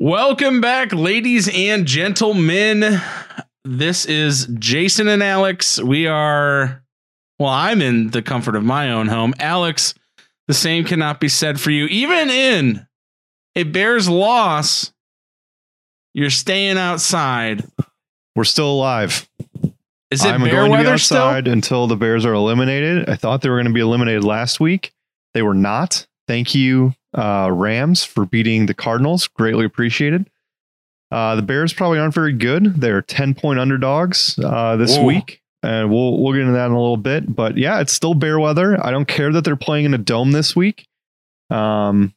Welcome back, ladies and gentlemen. This is Jason and Alex. We are, well, I'm in the comfort of my own home. Alex, the same cannot be said for you. Even in a Bears loss, you're staying outside. We're still alive. Is it I'm bear going to be weather still? until the Bears are eliminated. I thought they were going to be eliminated last week. They were not. Thank you, uh, Rams, for beating the Cardinals. Greatly appreciated. Uh, the Bears probably aren't very good. They're 10 point underdogs uh, this Whoa. week. And we'll we'll get into that in a little bit. But yeah, it's still bear weather. I don't care that they're playing in a dome this week. Um,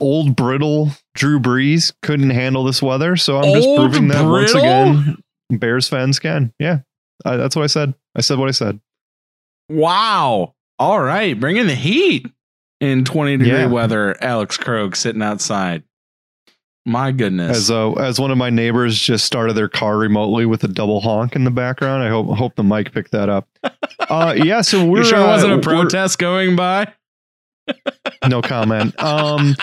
old brittle Drew Brees couldn't handle this weather, so I'm just Old proving that once again, Bears fans can. Yeah, that's what I said. I said what I said. Wow. All right. Bringing the heat in 20 degree Yeah. weather. Alex Krog sitting outside. My goodness. As uh, as one of my neighbors just started their car remotely with a double honk in the background. I hope hope the mic picked that up. Uh, yeah, so we're you sure it uh, wasn't a protest going by? No comment. Um,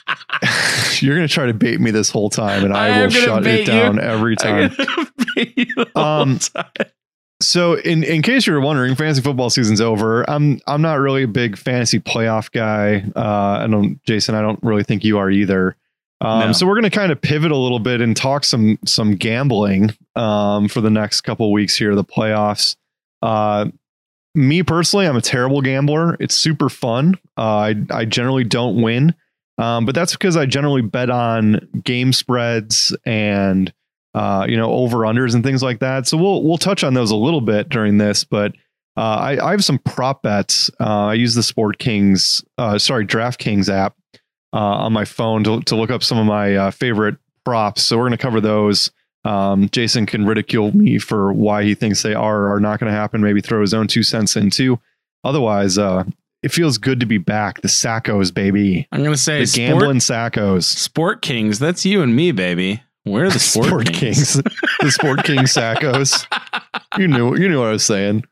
you're gonna try to bait me this whole time, and I, I will shut it down you. every I'm time. you the whole Um, time. So, in in case you were wondering, fantasy football season's over. I'm I'm not really a big fantasy playoff guy. Uh, I don't, Jason. I don't really think you are either. Um, No. So we're going to kind of pivot a little bit and talk some some gambling um, for the next couple weeks here, the playoffs. Uh, me personally, I'm a terrible gambler. It's super fun. Uh, I I generally don't win, um, but that's because I generally bet on game spreads and uh, you know, over unders and things like that. So we'll we'll touch on those a little bit during this, but uh, I, I have some prop bets. Uh, I use the Sport Kings, uh, sorry, DraftKings app uh, on my phone to to look up some of my uh, favorite props. So we're going to cover those. Um, Jason can ridicule me for why he thinks they are or are not going to happen. Maybe throw his own two cents in too. Otherwise, uh, it feels good to be back. The Sackos, baby. I'm gonna say The sport, gambling Sackos. sport kings. That's you and me, baby. We're the sport, kings. the Sport King Sackos. You knew you knew what I was saying.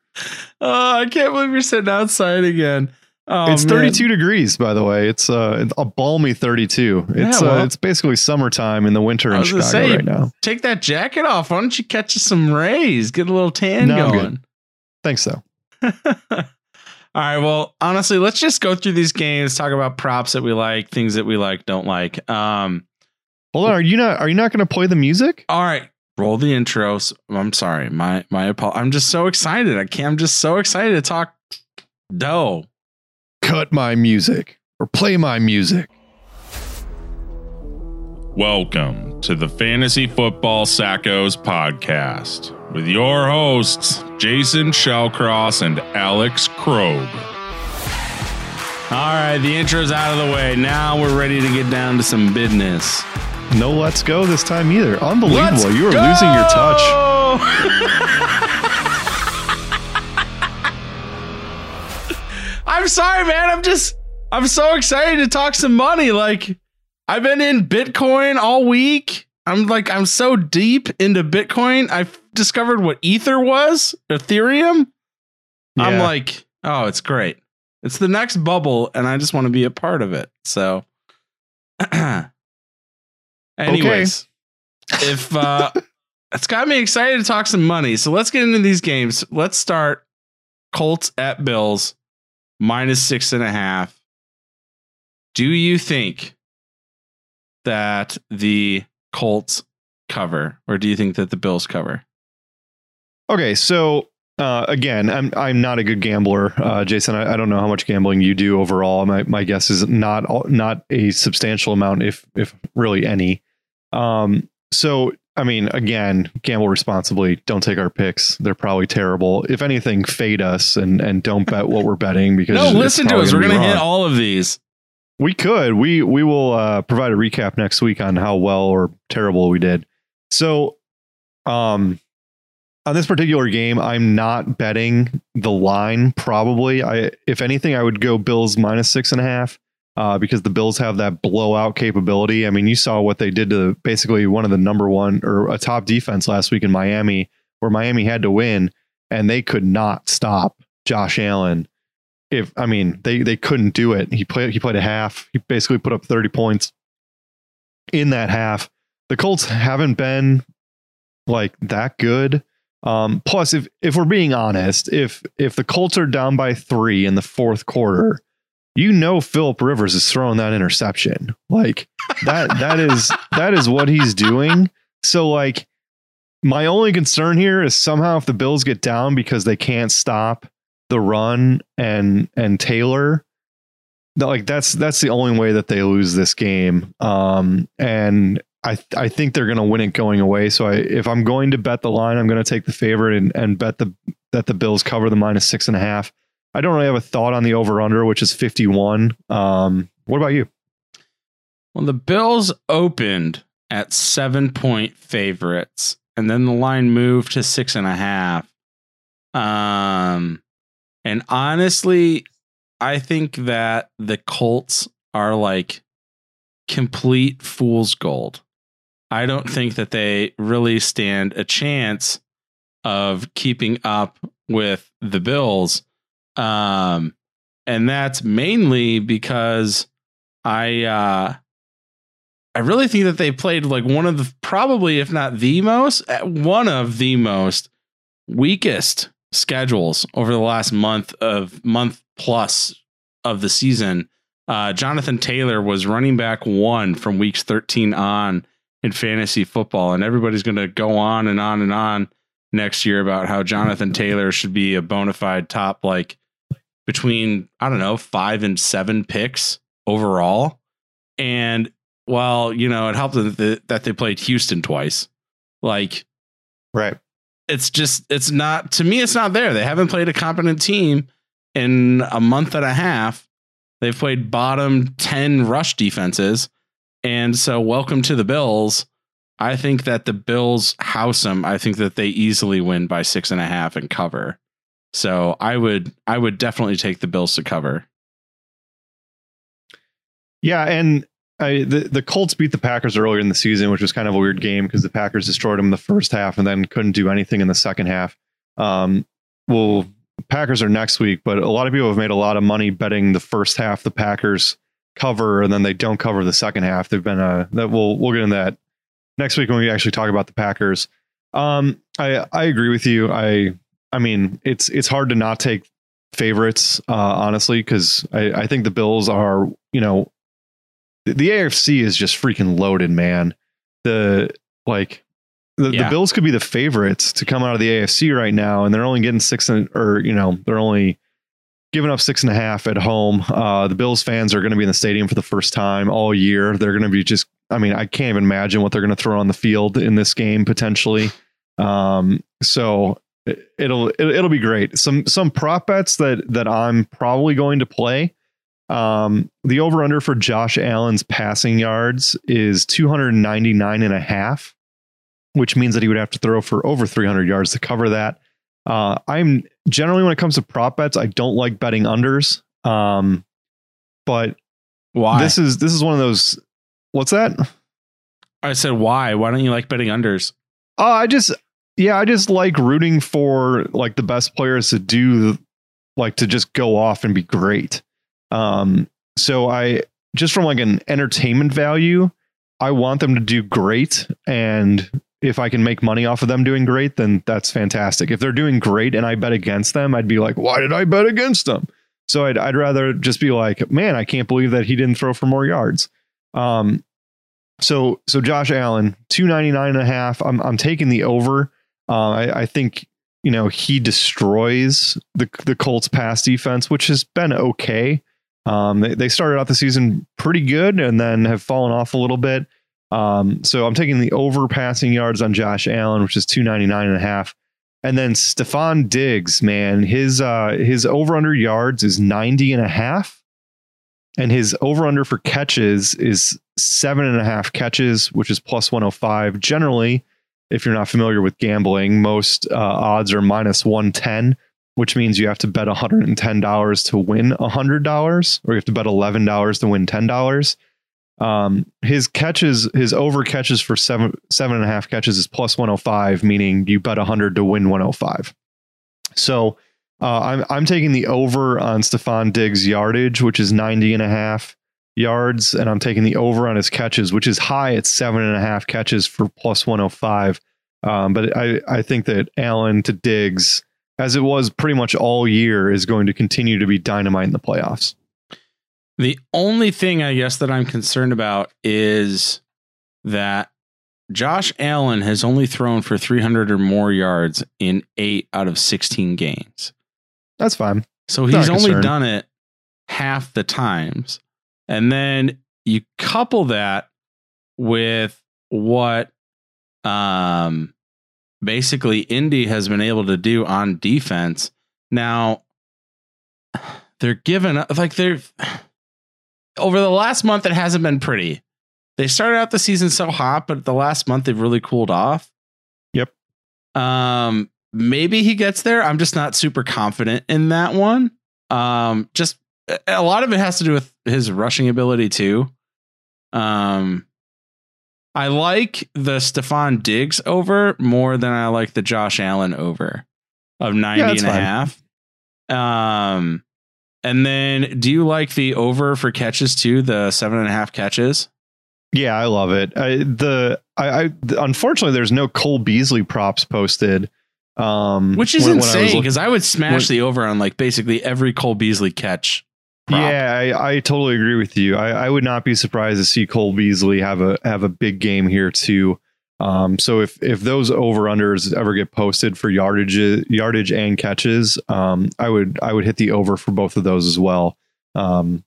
Oh, I can't believe you're sitting outside again. Oh, it's man. 32 degrees, by the way. It's uh a balmy 32. It's Yeah, well- uh, it's basically summertime in the winter in Chicago say, right now. Take that jacket off. Why don't you catch some rays? Get a little tan No, going. Thanks though. All right. Well, honestly, let's just go through these games, talk about props that we like, things that we like, don't like. Um, Hold on, are you not are you not going to play the music? all right. Roll the intros. I'm sorry. My my apo- I'm just so excited. I can't I'm just so excited to talk dough. Cut my music or play my music. Welcome to the Fantasy Football Sackos podcast with your hosts, Jason Shellcross and Alex Krog. All right, the intro's out of the way. Now we're ready to get down to some business. No let's go this time either. Unbelievable. Let's you are go! losing your touch. I'm sorry, man. I'm just I'm so excited to talk some money. Like I've been in Bitcoin all week. I'm like I'm so deep into Bitcoin. I've discovered what Ether was, Ethereum. I'm like, oh, it's great. It's the next bubble, and I just want to be a part of it. So, anyways, if uh, it's got me excited to talk some money, so let's get into these games. Let's start Colts at Bills minus six and a half. Do you think that the Colts cover, or do you think that the Bills cover? Okay, so uh, again, I'm I'm not a good gambler, uh, Jason. I, I don't know how much gambling you do overall. My my guess is not not a substantial amount, if if really any. Um, so I mean, again, gamble responsibly. Don't take our picks; they're probably terrible. If anything, fade us and and don't bet what we're betting because No, listen to us. We're gonna hit all of these. We could. We we will uh, provide a recap next week on how well or terrible we did. So, um, on this particular game, I'm not betting the line. Probably, I if anything, I would go Bills minus six and a half. Uh, because the Bills have that blowout capability. I mean, you saw what they did to basically one of the number one or a top defense last week in Miami, where Miami had to win and they could not stop Josh Allen if I mean they they couldn't do it. He played he played a half. He basically put up 30 points. in that half. The Colts haven't been like that good. Um, plus, if if we're being honest, if if the Colts are down by three in the fourth quarter, you know Philip Rivers is throwing that interception. Like that that is that is what he's doing. So like my only concern here is somehow if the Bills get down because they can't stop the run and and Taylor, that like that's that's the only way that they lose this game. Um and I I think they're going to win it going away. So I, if I'm going to bet the line, I'm going to take the favorite and, and bet the that the Bills cover the minus six and a half. I don't really have a thought on the over under, which is 51. Um, what about you? Well, the Bills opened at seven point favorites, and then the line moved to six and a half. Um, and honestly, I think that the Colts are like complete fool's gold. I don't think that they really stand a chance of keeping up with the Bills. Um, and that's mainly because I uh I really think that they played like one of the probably if not the most uh, one of the most weakest schedules over the last month of month plus of the season. Uh, Jonathan Taylor was running back one from weeks 13 on in fantasy football. And everybody's going to go on and on and on next year about how Jonathan Taylor should be a bona fide top, like between, I don't know, five and seven picks overall. And well, you know, it helped that they played Houston twice. Like, right. It's just, it's not, to me, it's not there. They haven't played a competent team in a month and a half. They've played bottom 10 rush defenses and so, welcome to the Bills. I think that the Bills house them. I think that they easily win by six and a half and cover. So I would I would definitely take the Bills to cover. Yeah, and I, the the Colts beat the Packers earlier in the season, which was kind of a weird game because the Packers destroyed them in the first half and then couldn't do anything in the second half. Um, well, Packers are next week, but a lot of people have made a lot of money betting the first half the Packers cover and then they don't cover the second half. They've been uh that we'll we'll get in that next week when we actually talk about the Packers. Um I I agree with you. I I mean it's it's hard to not take favorites uh honestly cuz I I think the Bills are, you know, the, AFC is just freaking loaded, man. The like the, yeah. the Bills could be the favorites to come out of the AFC right now and they're only getting 6 and, or you know, they're only giving up six and a half at home. Uh, the Bills fans are going to be in the stadium for the first time all year. They're going to be just, I mean, I can't even imagine what they're going to throw on the field in this game potentially. Um, so it'll it'll be great. Some some prop bets that that I'm probably going to play. Um, the over under for Josh Allen's passing yards is 299 and a half, which means that he would have to throw for over 300 yards to cover that. Uh, I'm generally when it comes to prop bets, I don't like betting unders. Um, but why? This is this is one of those. What's that? I said why? Why don't you like betting unders? Oh, uh, I just yeah, I just like rooting for like the best players to do like to just go off and be great. Um, so I just from like an entertainment value, I want them to do great and if I can make money off of them doing great, then that's fantastic. If they're doing great and I bet against them, I'd be like, why did I bet against them? So I'd, I'd rather just be like, man, I can't believe that he didn't throw for more yards. Um, so, so Josh Allen, 299 and a half. I'm, I'm taking the over. Uh, I, I think, you know, he destroys the, the Colts pass defense, which has been okay. Um, they, they started out the season pretty good and then have fallen off a little bit. Um, so I'm taking the over passing yards on Josh Allen, which is 299 and a half. And then Stefon Diggs, man, his uh his over under yards is 90 and a half. And his over under for catches is seven and a half catches, which is plus 105. Generally, if you're not familiar with gambling, most uh, odds are minus 110, which means you have to bet $110 to win $100, or you have to bet $11 to win $10. Um, his catches, his over catches for seven seven and a half catches is plus 105, meaning you bet 100 to win 105. So uh, I'm I'm taking the over on Stefon Diggs' yardage, which is 90 and a half. yards, and I'm taking the over on his catches, which is high at seven and a half catches for plus 105. Um, but I, I think that Allen to Diggs, as it was pretty much all year, is going to continue to be dynamite in the playoffs. The only thing I guess that I'm concerned about is that Josh Allen has only thrown for 300 or more yards in eight out of 16 games. That's fine. So he's only done it half the times. And then you couple that with what um basically Indy has been able to do on defense. Now they're given like they're over the last month it hasn't been pretty. They started out the season so hot, but the last month they've really cooled off. Yep. Um maybe he gets there. I'm just not super confident in that one. Um just a lot of it has to do with his rushing ability too. Um, I like the Stefon Diggs over more than I like the Josh Allen over of 90 yeah, and a half. Um, and then do you like the over for catches too? The seven and a half catches? Yeah, I love it. I, the I, I unfortunately there's no Cole Beasley props posted. Um, which is when, insane because I, I, would smash when, the over on like basically every Cole Beasley catch prop. Yeah, I, I, totally agree with you. I, I, would not be surprised to see Cole Beasley have a have a big game here too. Um, so if if those over unders ever get posted for yardage yardage and catches, um, I would I would hit the over for both of those as well. Um,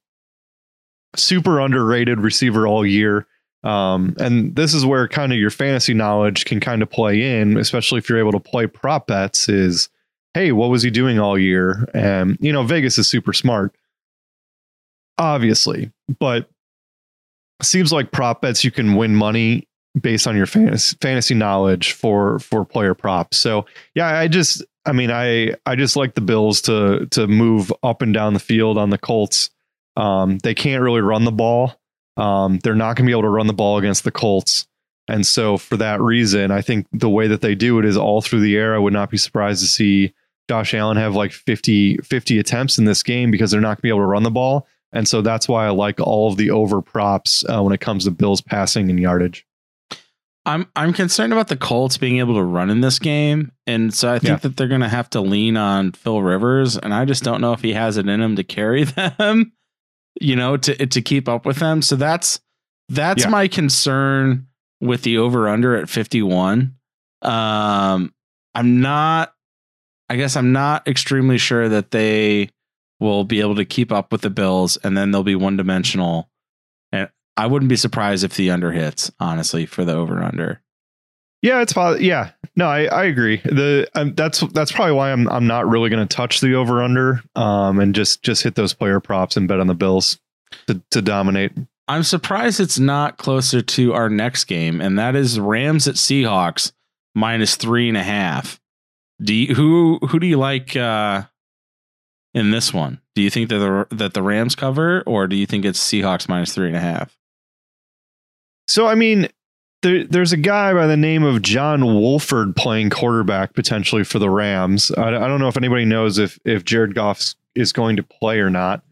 super underrated receiver all year. Um, and this is where kind of your fantasy knowledge can kind of play in, especially if you're able to play prop bets. Is hey, what was he doing all year? And you know, Vegas is super smart obviously, but seems like prop bets you can win money based on your fantasy fantasy knowledge for for player props. So yeah, I just I mean I I just like the Bills to to move up and down the field on the Colts. Um, they can't really run the ball. Um, they're not going to be able to run the ball against the Colts. And so for that reason, I think the way that they do it is all through the air. I would not be surprised to see Josh Allen have like 50, 50 attempts in this game because they're not going to be able to run the ball. And so that's why I like all of the over props uh, when it comes to Bills passing and yardage. I'm I'm concerned about the Colts being able to run in this game, and so I think yeah. that they're going to have to lean on Phil Rivers, and I just don't know if he has it in him to carry them, you know, to to keep up with them. So that's that's yeah. my concern with the over under at 51. Um, I'm not, I guess I'm not extremely sure that they will be able to keep up with the Bills, and then they'll be one dimensional. And I wouldn't be surprised if the under hits, honestly, for the over under. Yeah, it's yeah. No, I, I agree. The um, that's that's probably why I'm I'm not really going to touch the over under um and just just hit those player props and bet on the Bills to to dominate. I'm surprised it's not closer to our next game, and that is Rams at Seahawks minus three and a half. Do you, who who do you like uh in this one? Do you think that the that the Rams cover, or do you think it's Seahawks minus three and a half? So I mean, there, there's a guy by the name of John Wolford playing quarterback potentially for the Rams. I, I don't know if anybody knows if if Jared Goff is going to play or not.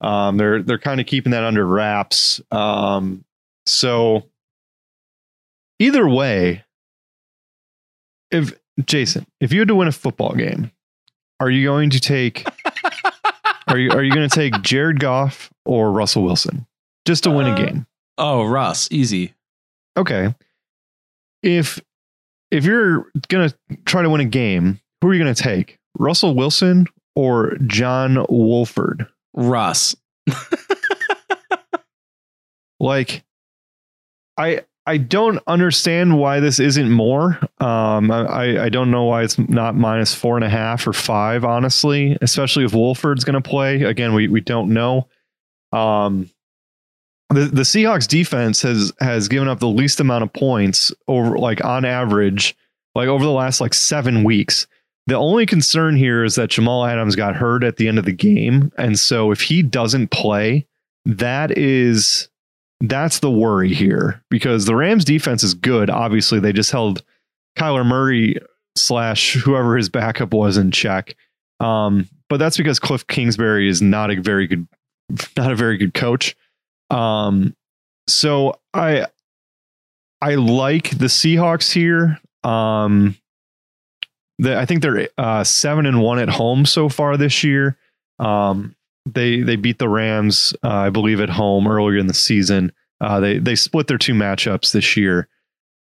Um, they're they're kind of keeping that under wraps. Um, so either way, if Jason, if you had to win a football game, are you going to take are you are you going to take Jared Goff or Russell Wilson just to win a uh, game? Oh, Russ, easy. Okay. If if you're going to try to win a game, who are you going to take? Russell Wilson or John Wolford? Russ. like I I don't understand why this isn't more. Um, I, I don't know why it's not minus four and a half or five, honestly, especially if Wolford's going to play. Again, we, we don't know. Um, the, the Seahawks defense has, has given up the least amount of points over like on average, like over the last like seven weeks. The only concern here is that Jamal Adams got hurt at the end of the game. And so if he doesn't play, that is that's the worry here because the Rams defense is good. Obviously, they just held Kyler Murray slash whoever his backup was in check. Um, but that's because Cliff Kingsbury is not a very good, not a very good coach. Um, so I I like the Seahawks here. Um, the, I think they're uh, seven and one at home so far this year. Um, they they beat the Rams, uh, I believe, at home earlier in the season. Uh, they they split their two matchups this year.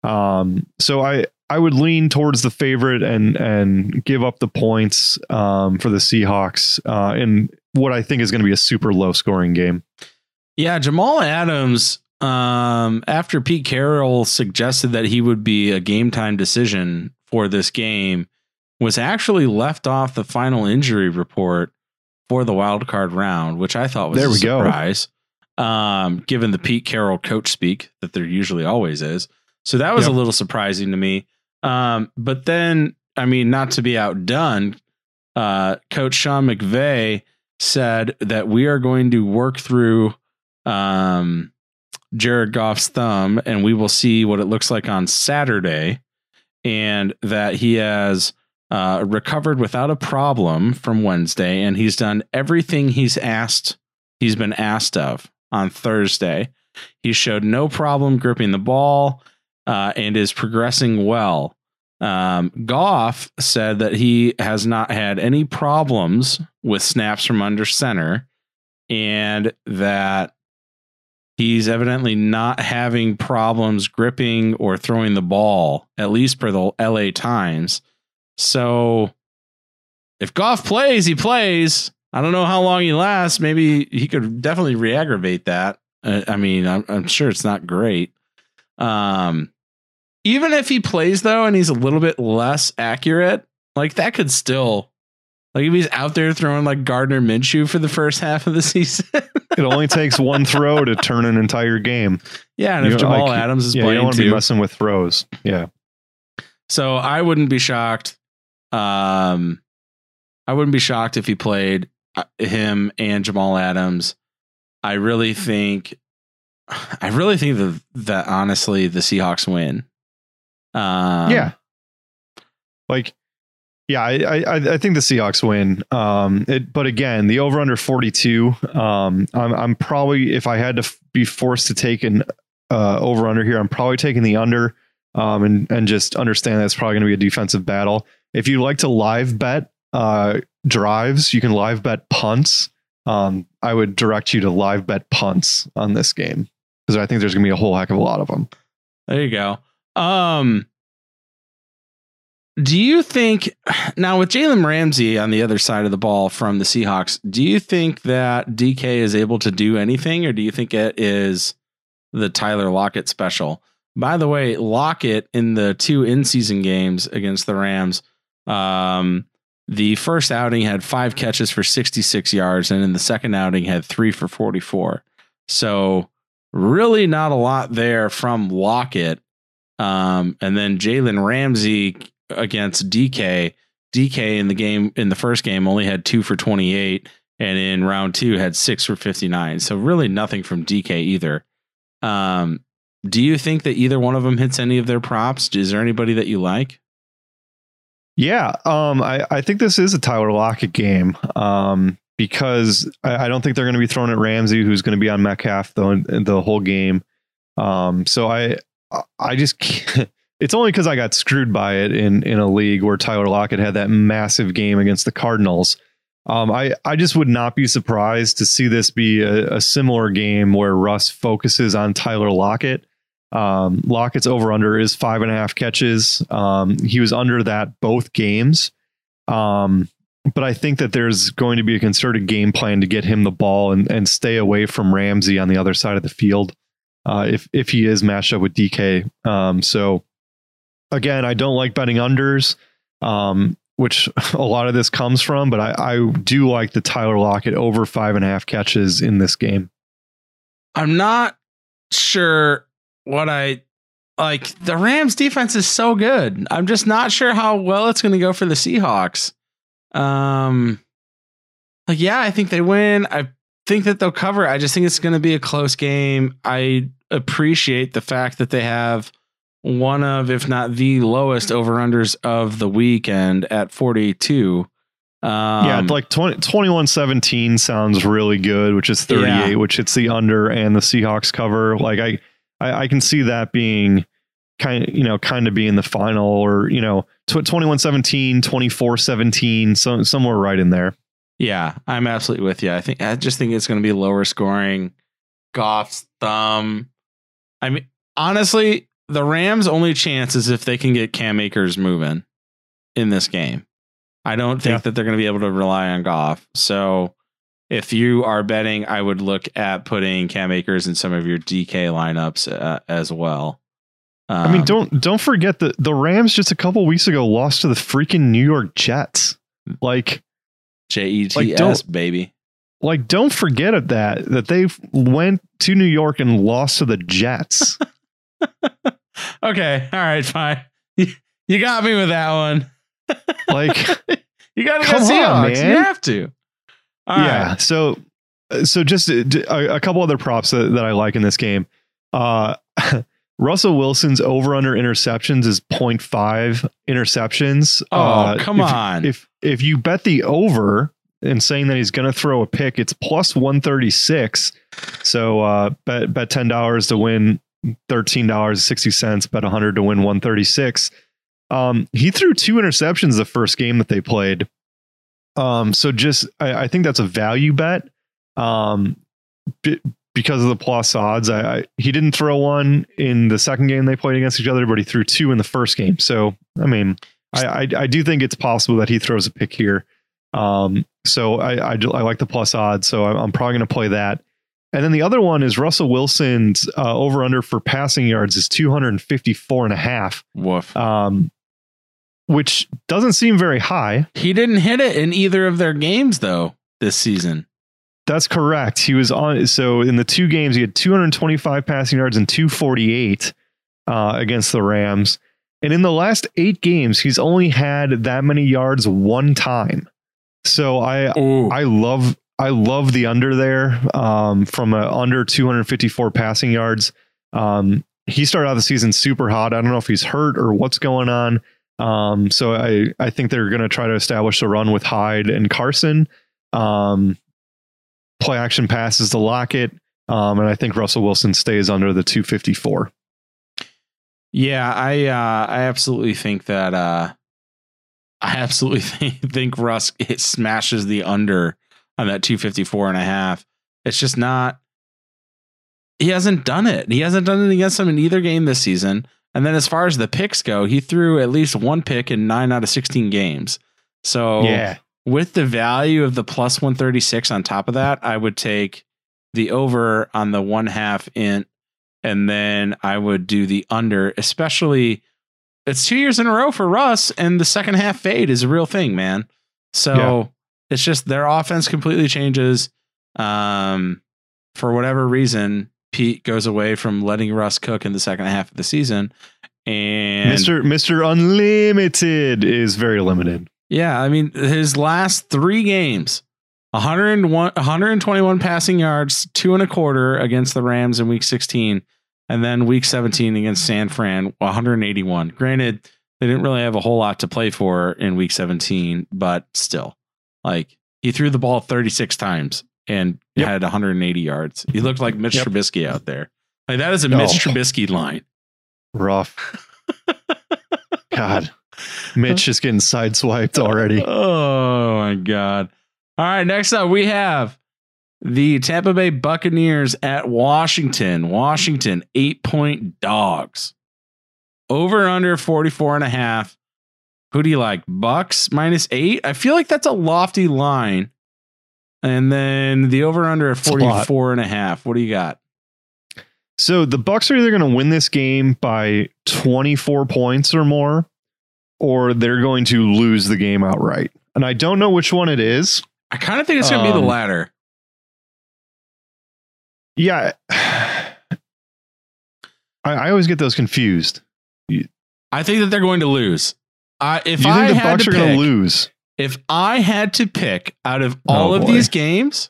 Um, so I I would lean towards the favorite and and give up the points um, for the Seahawks uh, in what I think is going to be a super low scoring game. Yeah, Jamal Adams. Um, after Pete Carroll suggested that he would be a game time decision for this game, was actually left off the final injury report for the wild card round, which I thought was there a we surprise. Go. Um, given the Pete Carroll coach speak that there usually always is. So that was yep. a little surprising to me. Um, but then, I mean, not to be outdone, uh, Coach Sean McVay said that we are going to work through um, Jared Goff's thumb and we will see what it looks like on Saturday, and that he has uh, recovered without a problem from Wednesday, and he's done everything he's asked. He's been asked of on Thursday. He showed no problem gripping the ball uh, and is progressing well. Um, Goff said that he has not had any problems with snaps from under center and that he's evidently not having problems gripping or throwing the ball, at least per the LA Times. So if Goff plays, he plays. I don't know how long he lasts. Maybe he could definitely re aggravate that. Uh, I mean, I'm, I'm sure it's not great. Um, even if he plays though, and he's a little bit less accurate, like that could still, like if he's out there throwing like Gardner Minshew for the first half of the season, it only takes one throw to turn an entire game. Yeah, and you if Jamal like, Adams is yeah, playing, you don't want to be messing with throws. Yeah. So I wouldn't be shocked. Um, I wouldn't be shocked if he played uh, him and Jamal Adams. I really think, I really think that that honestly the Seahawks win. Um, yeah. Like, yeah, I, I I think the Seahawks win. Um, it, but again, the over under forty two. Um, I'm I'm probably if I had to be forced to take an uh, over under here, I'm probably taking the under. Um, and and just understand that's probably going to be a defensive battle. If you like to live bet uh drives, you can live bet punts. Um, I would direct you to live bet punts on this game because I think there's going to be a whole heck of a lot of them. There you go. Um, do you think now with Jalen Ramsey on the other side of the ball from the Seahawks, do you think that DK is able to do anything, or do you think it is the Tyler Lockett special? By the way, Lockett in the two in season games against the Rams, um, the first outing had five catches for 66 yards, and in the second outing had three for 44. So, really, not a lot there from Lockett. Um, and then Jalen Ramsey against DK. DK in the game in the first game only had two for 28, and in round two had six for 59. So really nothing from DK either. Um, do you think that either one of them hits any of their props? Is there anybody that you like? Yeah, um, I, I think this is a Tyler Lockett game um, because I, I, don't think they're going to be throwing at Ramsey, who's going to be on Metcalf the the whole game. Um, so I I just can't, it's only because I got screwed by it in in a league where Tyler Lockett had that massive game against the Cardinals. Um, I I just would not be surprised to see this be a, a similar game where Russ focuses on Tyler Lockett. Um, Lockett's over under is five and a half catches. Um, he was under that both games. Um, but I think that there's going to be a concerted game plan to get him the ball and, and stay away from Ramsey on the other side of the field uh, if if he is matched up with DK. Um, so again, I don't like betting unders, um, which a lot of this comes from, but I, I do like the Tyler Lockett over five and a half catches in this game. I'm not sure what I like. The Rams defense is so good. I'm just not sure how well it's going to go for the Seahawks. Um, like, yeah, I think they win. I think that they'll cover. I just think it's going to be a close game. I appreciate the fact that they have one of, if not the lowest over unders of the weekend at 42. Um, yeah, like 20, 21-17 sounds really good, which is 38, Yeah. which hits the under and the Seahawks cover. Like I, I, I can see that being kind of, you know, kind of being the final or, you know, tw- 21-17, 24-17, so, somewhere right in there. Yeah, I'm absolutely with you. I think I just think it's going to be lower scoring. Goff's thumb. I mean, honestly, the Rams' only chance is if they can get Cam Akers moving in this game. I don't think Yeah. that they're going to be able to rely on Goff. So, if you are betting, I would look at putting Cam Akers in some of your DK lineups uh, as well. I mean, Um, don't don't forget that the Rams just a couple weeks ago lost to the freaking New York Jets. Like J E T S baby. like don't forget that that they went to New York and lost to the Jets. Okay, all right, fine. You got me with that one. like You got to go Seahawks. man. You have to. All right. yeah. So, uh, so just a, d- a, a couple other props that, that I like in this game. Uh, Russell Wilson's over under interceptions is 0.5 interceptions. Oh, Uh, come if- on. If if you bet the over and saying that he's going to throw a pick, it's plus 136. So uh, bet bet ten dollars to win thirteen dollars sixty cents. Bet hundred to win 136. Um, he threw two interceptions the first game that they played. Um, so just I, I think that's a value bet. Um, b- because of the plus odds, I, I he didn't throw one in the second game they played against each other, but he threw two in the first game. So I mean, I I, I do think it's possible that he throws a pick here. Um, so I I, I like the plus odds, so I'm probably going to play that. And then the other one is Russell Wilson's uh, over under for passing yards is 254 and a half Woof. um, which doesn't seem very high. He didn't hit it in either of their games though this season. That's correct. He was on. So in the two games, he had 225 passing yards and 248 uh, against the Rams. And in the last eight games, he's only had that many yards one time. So I Ooh. I love I love the under there um, from under 254 passing yards. Um, he started out the season super hot. I don't know if he's hurt or what's going on. Um, so I I think they're going to try to establish a run with Hyde and Carson. Um, play action passes to Lockett. Um, and I think Russell Wilson stays under the 254. Yeah, I uh I absolutely think that uh I absolutely think, think Russ it smashes the under on that 254 and a half. It's just not he hasn't done it. He hasn't done it against them in either game this season. And then as far as the picks go, he threw at least one pick in 9 out of 16 games. So Yeah. with the value of the plus 136 on top of that, I would take the over on the one half in, and then I would do the under, especially it's two years in a row for Russ, and the second half fade is a real thing, man. So Yeah. It's just their offense completely changes. Um, for whatever reason, Pete goes away from letting Russ cook in the second half of the season. And Mr. Mr. Unlimited is very limited. yeah, I mean, his last three games 101, 121 passing yards, two and a quarter against the Rams in week 16, and then week 17 against San Fran, 181. Granted, they didn't really have a whole lot to play for in week 17, but still, like, he threw the ball 36 times and Yep. had 180 yards. He looked like Mitch Yep. Trubisky out there. Like, that is a Mitch. Trubisky line. Rough. God. Mitch is getting sideswiped already. Oh my god. All right, next up we have the Tampa Bay Buccaneers at Washington. Washington 8-point dogs. Over under 44 and a half. Who do you like? Bucks minus 8? I feel like that's a lofty line. And then the over under at a 44 and a half. What do you got? So the Bucks are either going to win this game by 24 points or more, or they're going to lose the game outright. And I don't know which one it is. I kind of think it's going to be the Um, latter. Yeah. I, I always get those confused. I think that they're going to lose. I if I the had Bucks to are going pick, to lose? if I had to pick out of all Oh, of boy. these games,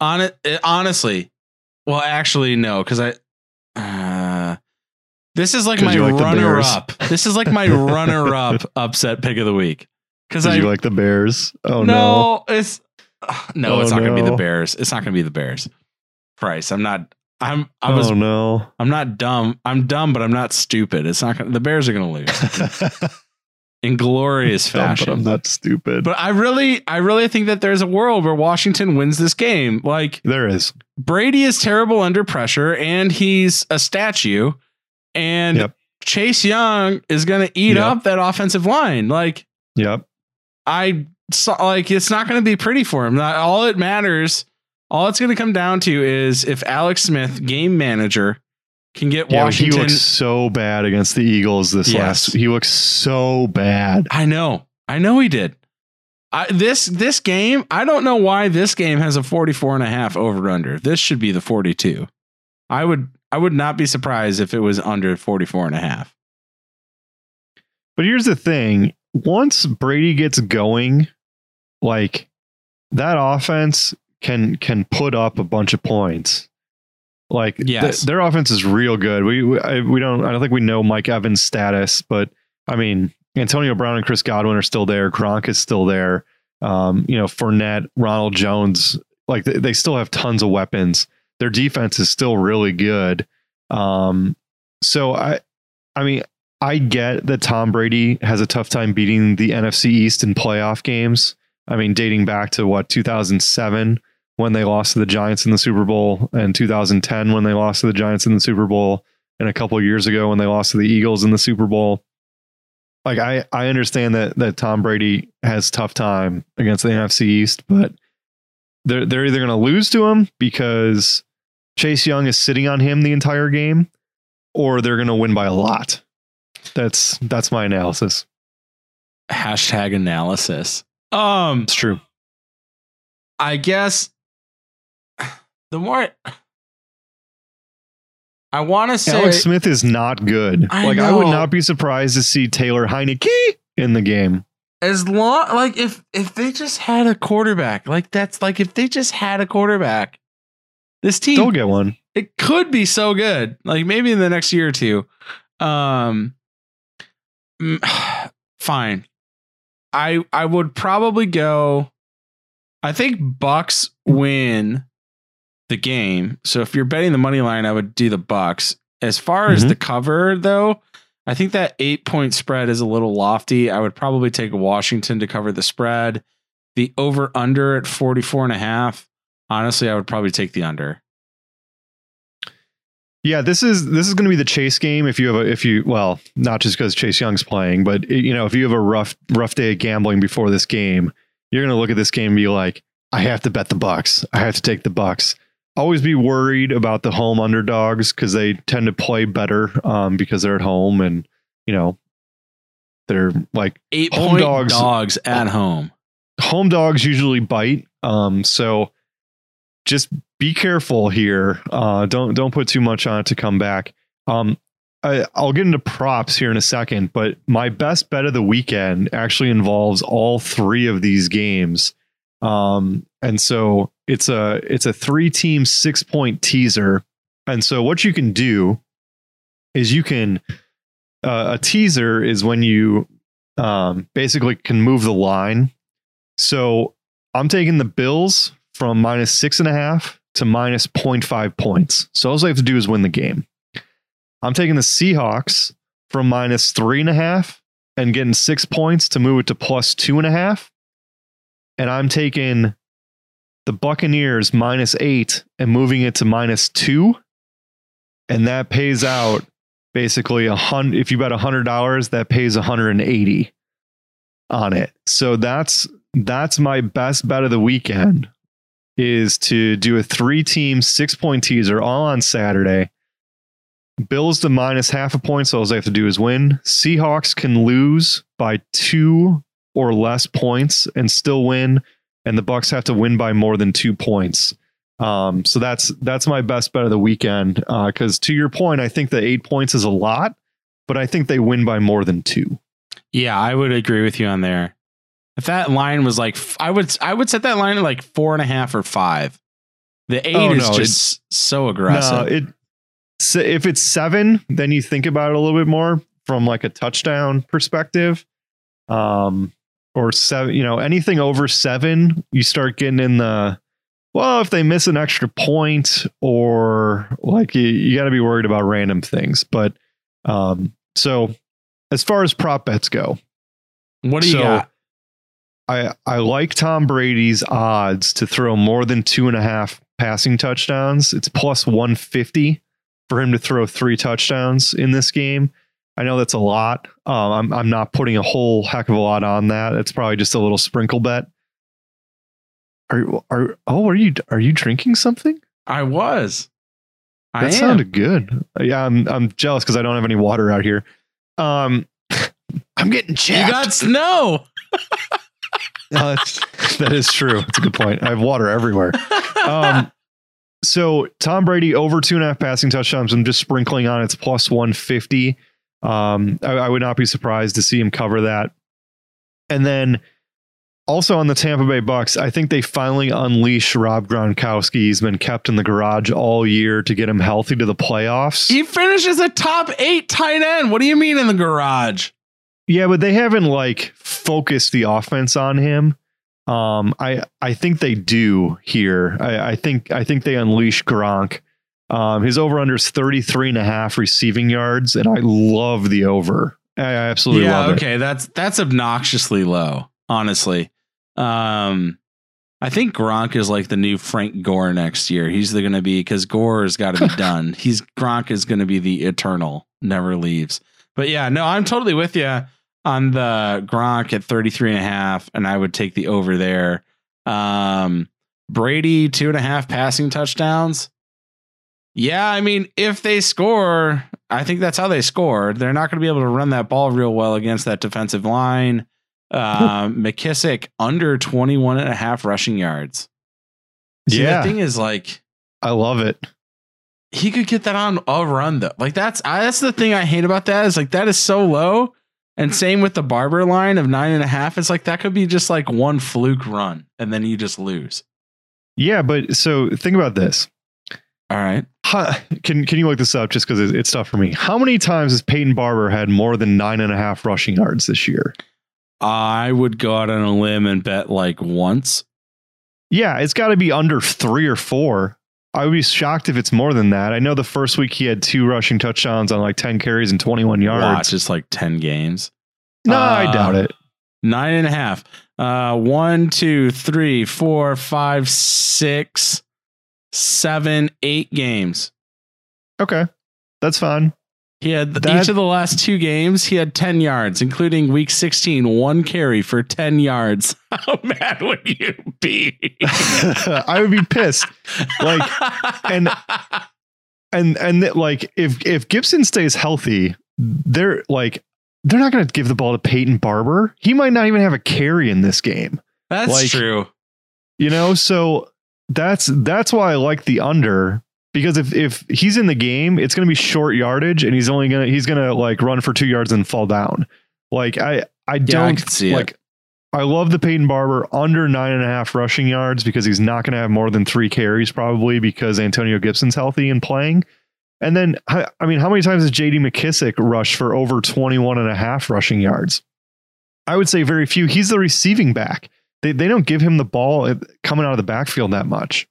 on it, it- honestly, well, actually, no, because I, uh, this is like my like runner up. This is like my runner up upset pick of the week. because I you like the Bears? Oh no. no, it's no, Oh, it's not gonna be the. Bears. It's not gonna be the Bears. Price. I'm not. I'm. I was. oh no. I'm not dumb. I'm dumb, but I'm not stupid. It's not gonna. The Bears are gonna lose in glorious Dumb, fashion. but I'm not stupid. But I really, I really think that there's a world where Washington wins this game. Like there is. Brady is terrible under pressure, and he's a statue. And Yep. Chase Young is going to eat Yep. up that offensive line. Like Yep. I saw, like it's not going to be pretty for him. Not, all it matters, all it's going to come down to is if Alex Smith, game manager, can get Yeah, he looks so bad against the Eagles this Yes. last. He looks so bad. I know, I know he did. I, this this game, I don't know why this game has a 44 and a half over under. This should be the 42. I would I would not be surprised if it was under 44 and a half. But here's the thing: once Brady gets going, like that offense can can put up a bunch of points. Like th- their offense is real good. We we, I, we don't I don't think we know Mike Evans' status, but I mean Antonio Brown and Chris Godwin are still there. Gronk is still there. Um, you know Fournette, Ronald Jones, like they, they still have tons of weapons. Their defense is still really good. Um, so I I mean I get that Tom Brady has a tough time beating the NFC East in playoff games. I mean, dating back to what 2007 when they lost to the Giants in the Super Bowl, and 2010 when they lost to the Giants in the Super Bowl, and a couple of years ago when they lost to the Eagles in the Super Bowl. Like I, I understand that that Tom Brady has tough time against the NFC East, but they're they're either going to lose to him because Chase Young is sitting on him the entire game, or they're going to win by a lot. That's that's my analysis. Hashtag analysis. Um, It's true. I guess the more I, want to say, Alex Smith is not good. I like I would not be surprised to see Taylor Heinicke in the game. as long like if if they just had a quarterback, like that's like if they just had a quarterback, this team They'll get one. it could be so good. Like maybe in the next year or two. Um mm, fine. I I would probably go I think Bucks win the game. So if you're betting the money line, I would do the Bucks. As far as Mhm. the cover though, I think that 8 point spread is a little lofty. I would probably take Washington to cover the spread. The over under at 44 and a half. Honestly, I would probably take the under. Yeah, this is this is going to be the chase game. If you have a if you well, not just because Chase Young's playing, but you know if you have a rough rough day of gambling before this game, you're going to look at this game and be like, I have to bet the Bucks. I have to take the Bucks. Always be worried about the home underdogs because they tend to play better um, because they're at home and you know they're like Eight Home point dogs- dogs, at home. home dogs usually bite. Um, so just be careful here. Uh, don't don't put too much on it to come back. Um, I, I'll get into props here in a second, but my best bet of the weekend actually involves all three of these games. Um, and so it's a it's a three team six point teaser. And so what you can do is you can uh, a teaser is when you um, basically can move the line. So I'm taking the Bills from minus six and a half to minus 0.5 points. So all I have to do is win the game. I'm taking the Seahawks from minus three and a half and getting six points to move it to plus two and a half. And I'm taking the Buccaneers minus eight and moving it to minus two. And that pays out basically a hundred. If you bet a hundred dollars, that pays 180 on it. So that's that's my best bet of the weekend is to do a three team six point teaser all on Saturday. Bills to minus half a point, so all they have to do is win. Seahawks can lose by two or less points and still win, and the Bucks have to win by more than two points. Um, so that's that's my best bet of the weekend. Because to your point, I think the eight points is a lot, but I think they win by more than two. Yeah, I would agree with you on there. If that line was like, I would I would set that line at like four and a half or five. The eight Oh, is no, just so aggressive. No, it so if it's seven, then you think about it a little bit more from like a touchdown perspective. Um, or seven, you know, anything over seven, you start getting in the well, if they miss an extra point or like you, you got to be worried about random things. But um, so as far as prop bets go, What do you got? I I like Tom Brady's odds to throw more than two and a half passing touchdowns. It's plus one fifty for him to throw three touchdowns in this game. I know that's a lot. Um, I'm I'm not putting a whole heck of a lot on that. It's probably just a little sprinkle bet. Are are oh are you are you drinking something? I was. I That am. sounded good. Yeah, I'm I'm jealous because I don't have any water out here. Um, I'm getting You jacked. got snow. Uh, that is true. That's a good point. I have water everywhere. Um, so Tom Brady over two and a half passing touchdowns. I'm just sprinkling on it's plus 150. Um, I, I would not be surprised to see him cover that. And then also on the Tampa Bay Bucks, I think they finally unleash Rob Gronkowski. He's been kept in the garage all year to get him healthy to the playoffs. He finishes a top eight tight end. What do you mean in the garage? Yeah, but they haven't like focused the offense on him. Um, I I think they do here. I, I think I think they unleash Gronk. Um, his over under is 33 and a half receiving yards, and I love the over. I absolutely yeah, love okay. That's that's obnoxiously low, honestly. Um I think Gronk is like the new Frank Gore next year. He's going to be because Gore has got to be done. He's Gronk is going to be the eternal, never leaves. But yeah, no, I'm totally with you on the Gronk at 33 and a half, and I would take the over there. Um, Brady, two and a half passing touchdowns. Yeah, I mean, if they score, I think that's how they score. They're not going to be able to run that ball real well against that defensive line. Um, McKissic under 21 and a half rushing yards. See, Yeah. The thing is, like. I love it. he could get that on a run though. Like that's I, that's the thing I hate about that is like that is so low. And same with the barber line of nine and a half. It's like that could be just like one fluke run and then you just lose. Yeah, but so think about this. All right. How, can can you look this up just because it's, it's tough for me? How many times has Peyton Barber had more than nine and a half rushing yards this year? I would go out on a limb and bet like once. Yeah, it's got to be under three or four. I would be shocked if it's more than that. I know the first week he had two rushing touchdowns on like 10 carries and 21 yards. Watch just like 10 games. No, Uh, I doubt it. Nine and a half. Uh one, two, three, four, five, six, seven, eight games. Okay. That's fine. He had That- each of the last two games, he had 10 yards, including week 16, one carry for 10 yards. How mad would you be? I would be pissed. Like, and- And and like if if Gibson stays healthy, they're like they're not going to give the ball to Peyton Barber. He might not even have a carry in this game. that's like- true. You know, so that's that's why I like the under because if if he's in the game, it's going to be short yardage and he's only going to he's going to like run for 2 yards and fall down. Like I I don't see it. like I love the Peyton Barber under nine and a half rushing yards because he's not going to have more than three carries probably because Antonio Gibson's healthy and playing. And then, I I mean, how many times has JD McKissic rushed for over 21 and a half rushing yards? I would say very few. He's the receiving back. They, they don't give him the ball uh, coming out of the backfield that much.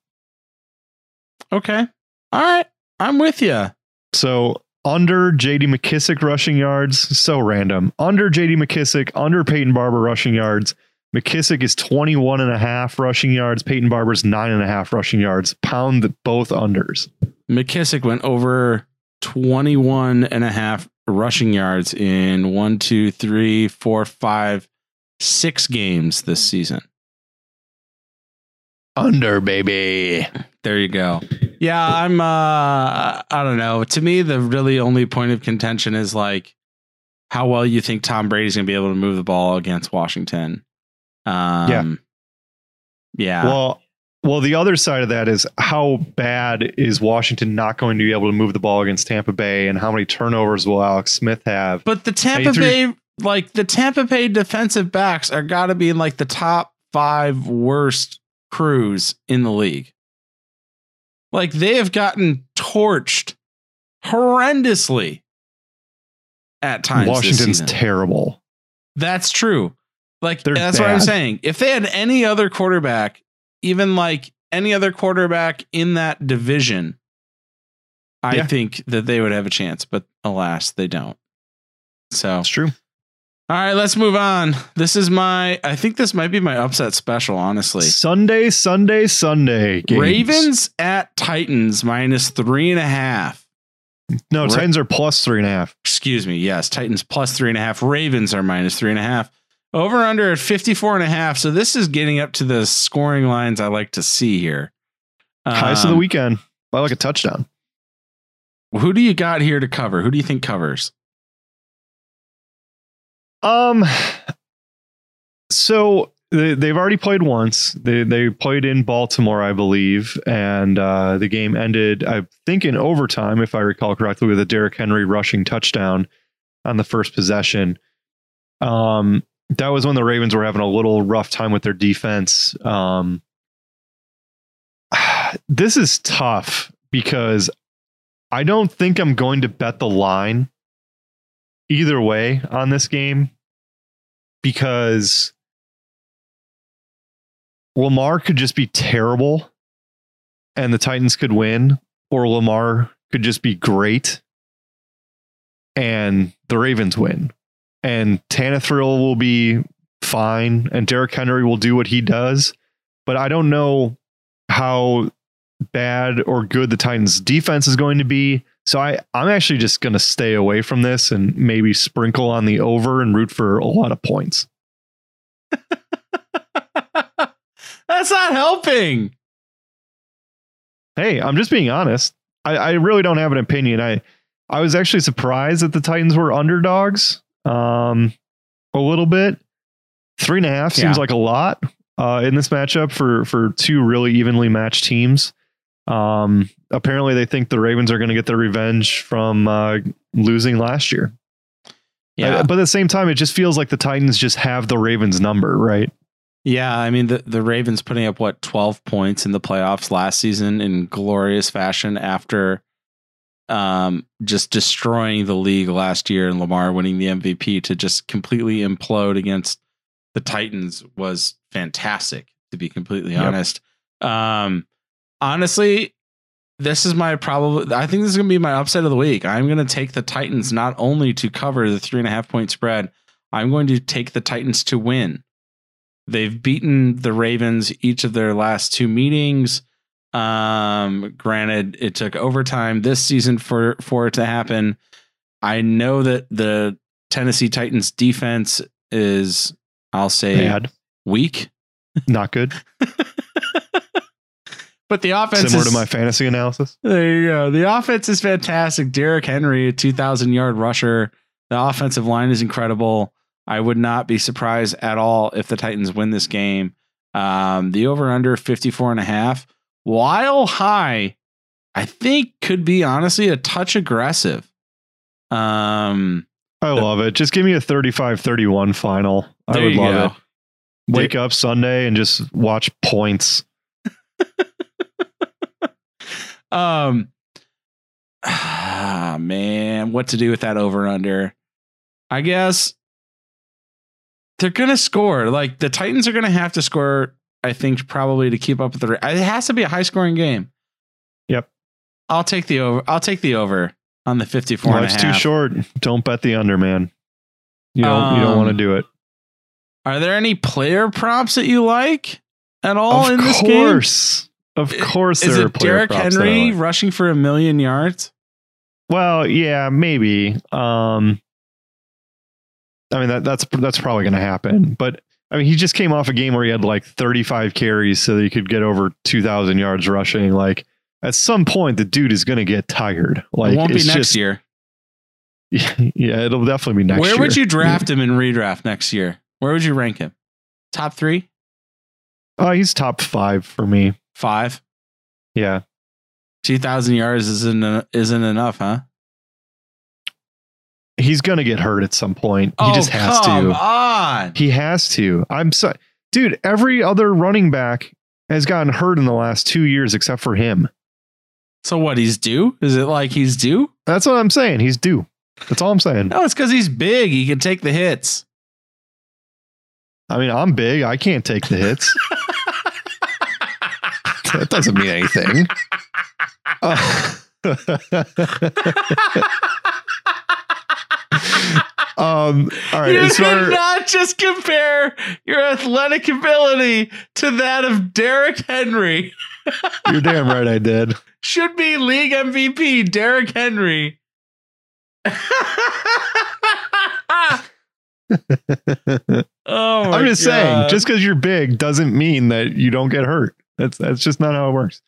Okay. All right. I'm with you. So under JD McKissic rushing yards, so random. Under JD McKissic, under Peyton Barber rushing yards. McKissic is 21 and a half rushing yards. Peyton Barber's nine and a half rushing yards. Pound the- both unders. McKissic went over 21 and a half rushing yards in one, two, three, four, five, six games this season. Under, baby. There you go. Yeah, I'm uh I don't know. To me, the really only point of contention is like how well you think Tom Brady's gonna be able to move the ball against Washington. Um Yeah. Yeah. Well, well, the other side of that is how bad is Washington not going to be able to move the ball against Tampa Bay, and how many turnovers will Alex Smith have? but the Tampa threw- Bay like the Tampa Bay defensive backs are gotta be in like the top five worst crews in the league. Like they have gotten torched horrendously at times. Washington's terrible. That's true. Like They're that's what I'm saying. If they had any other quarterback, even like any other quarterback in that division, I Yeah. think that they would have a chance. But alas, they don't. So That's true. All right, let's move on. This is my. I think this might be my upset special. Honestly, Sunday, Sunday, Sunday. Games. Ravens at Titans minus three and a half. No, Ra- Titans are plus three and a half. excuse me, yes, Titans plus three and a half. Ravens are minus three and a half. Over under at 54 and a half. So this is getting up to the scoring lines I like to see here. Highest of the Um, weekend by like a touchdown. Who do you got here to cover? Who do you think covers? Um, so they, they've already played once. They they played in Baltimore, I believe, and uh, the game ended, I think, in overtime, if I recall correctly, with a Derrick Henry rushing touchdown on the first possession. Um, that was when the Ravens were having a little rough time with their defense. Um, this is tough because I don't think I'm going to bet the line either way on this game because Lamar could just be terrible and the Titans could win, or Lamar could just be great and the Ravens win. And Tannehill will be fine and Derrick Henry will do what he does. But I don't know how bad or good the Titans defense is going to be. So I, I'm actually just going to stay away from this and maybe sprinkle on the over and root for a lot of points. That's not helping. Hey, I'm just being honest. I, I really don't have an opinion. I I was actually surprised that the Titans were underdogs. Um, a little bit. Three and a half seems Yeah. like a lot uh, in this matchup for for two really evenly matched teams. Um, apparently, they think the Ravens are going to get their revenge from uh, losing last year. Yeah. Uh, but at the same time, it just feels like the Titans just have the Ravens number, right? Yeah, I mean the the Ravens putting up what 12 points in the playoffs last season in glorious fashion after um just destroying the league last year and Lamar winning the MVP to just completely implode against the Titans was fantastic to be completely Yep. honest. Um honestly, this is my probably I think this is gonna be my upset of the week. I'm gonna take the Titans not only to cover the three and a half point spread, I'm going to take the Titans to win. They've beaten the Ravens each of their last two meetings. Um, granted, it took overtime this season for for it to happen. I know that the Tennessee Titans defense is, I'll say, Bad, weak, not good. but the offense Similar is, to my fantasy analysis. There you go. The offense is fantastic. Derrick Henry, a 2,000 yard rusher. The offensive line is incredible. I would not be surprised at all if the Titans win this game. Um, the over under 54 and a half, while high, I think could be honestly a touch aggressive. Um, I love it. Just give me a 35 31 final. I would love go. it. Wake up Sunday and just watch points. Um, ah, man, what to do with that over under? I guess they're gonna score. Like the Titans are gonna have to score. I think probably to keep up with the. It has to be a high scoring game. Yep. I'll take the over. I'll take the over on the 54 and Life's too short. Don't bet the under, man. You don't you don't Um, want to do it. Are there any player props that you like at all of in this game? course. Of course Is there it Derrick Henry like. rushing for a million yards? Well, yeah, maybe. Um I mean that that's that's probably going to happen. But I mean he just came off a game where he had like 35 carries so that he could get over 2000 yards rushing like at some point the dude is going to get tired. Like it won't be next just- year. Yeah, it'll definitely be next Where year. would you draft him in redraft next year? Where would you rank him? Top three? Oh, he's top 5 for me. Five, Yeah. two thousand yards isn't isn't enough, huh? He's going to get hurt at some point. He oh, just has come to. on. He has to. I'm so dude, every other running back has gotten hurt in the last 2 years except for him. So what? He's due? Is it like he's due? That's what I'm saying. He's due. That's all I'm saying. No, it's because he's big. He can take the hits. I mean, I'm big. I can't take the hits. that doesn't mean anything. Uh, um, all right. you far, not just compare your athletic ability to that of Derrick Henry. you're damn right I did. Should be league MVP, Derrick Henry. oh, I'm just God. saying, just because you're big doesn't mean that you don't get hurt. That's that's just not how it works.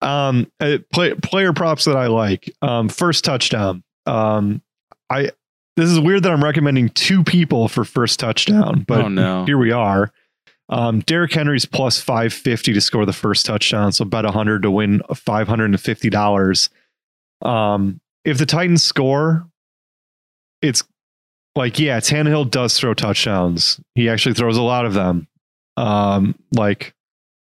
Um, uh, play, player props that I like. Um, first touchdown. Um, I this is weird that I'm recommending two people for first touchdown, but oh no, here we are. Um, Derrick Henry's plus 550 to score the first touchdown, so bet 100 to win $550. Um, if the Titans score, it's like, yeah, Tannehill does throw touchdowns. He actually throws a lot of them. Um, like,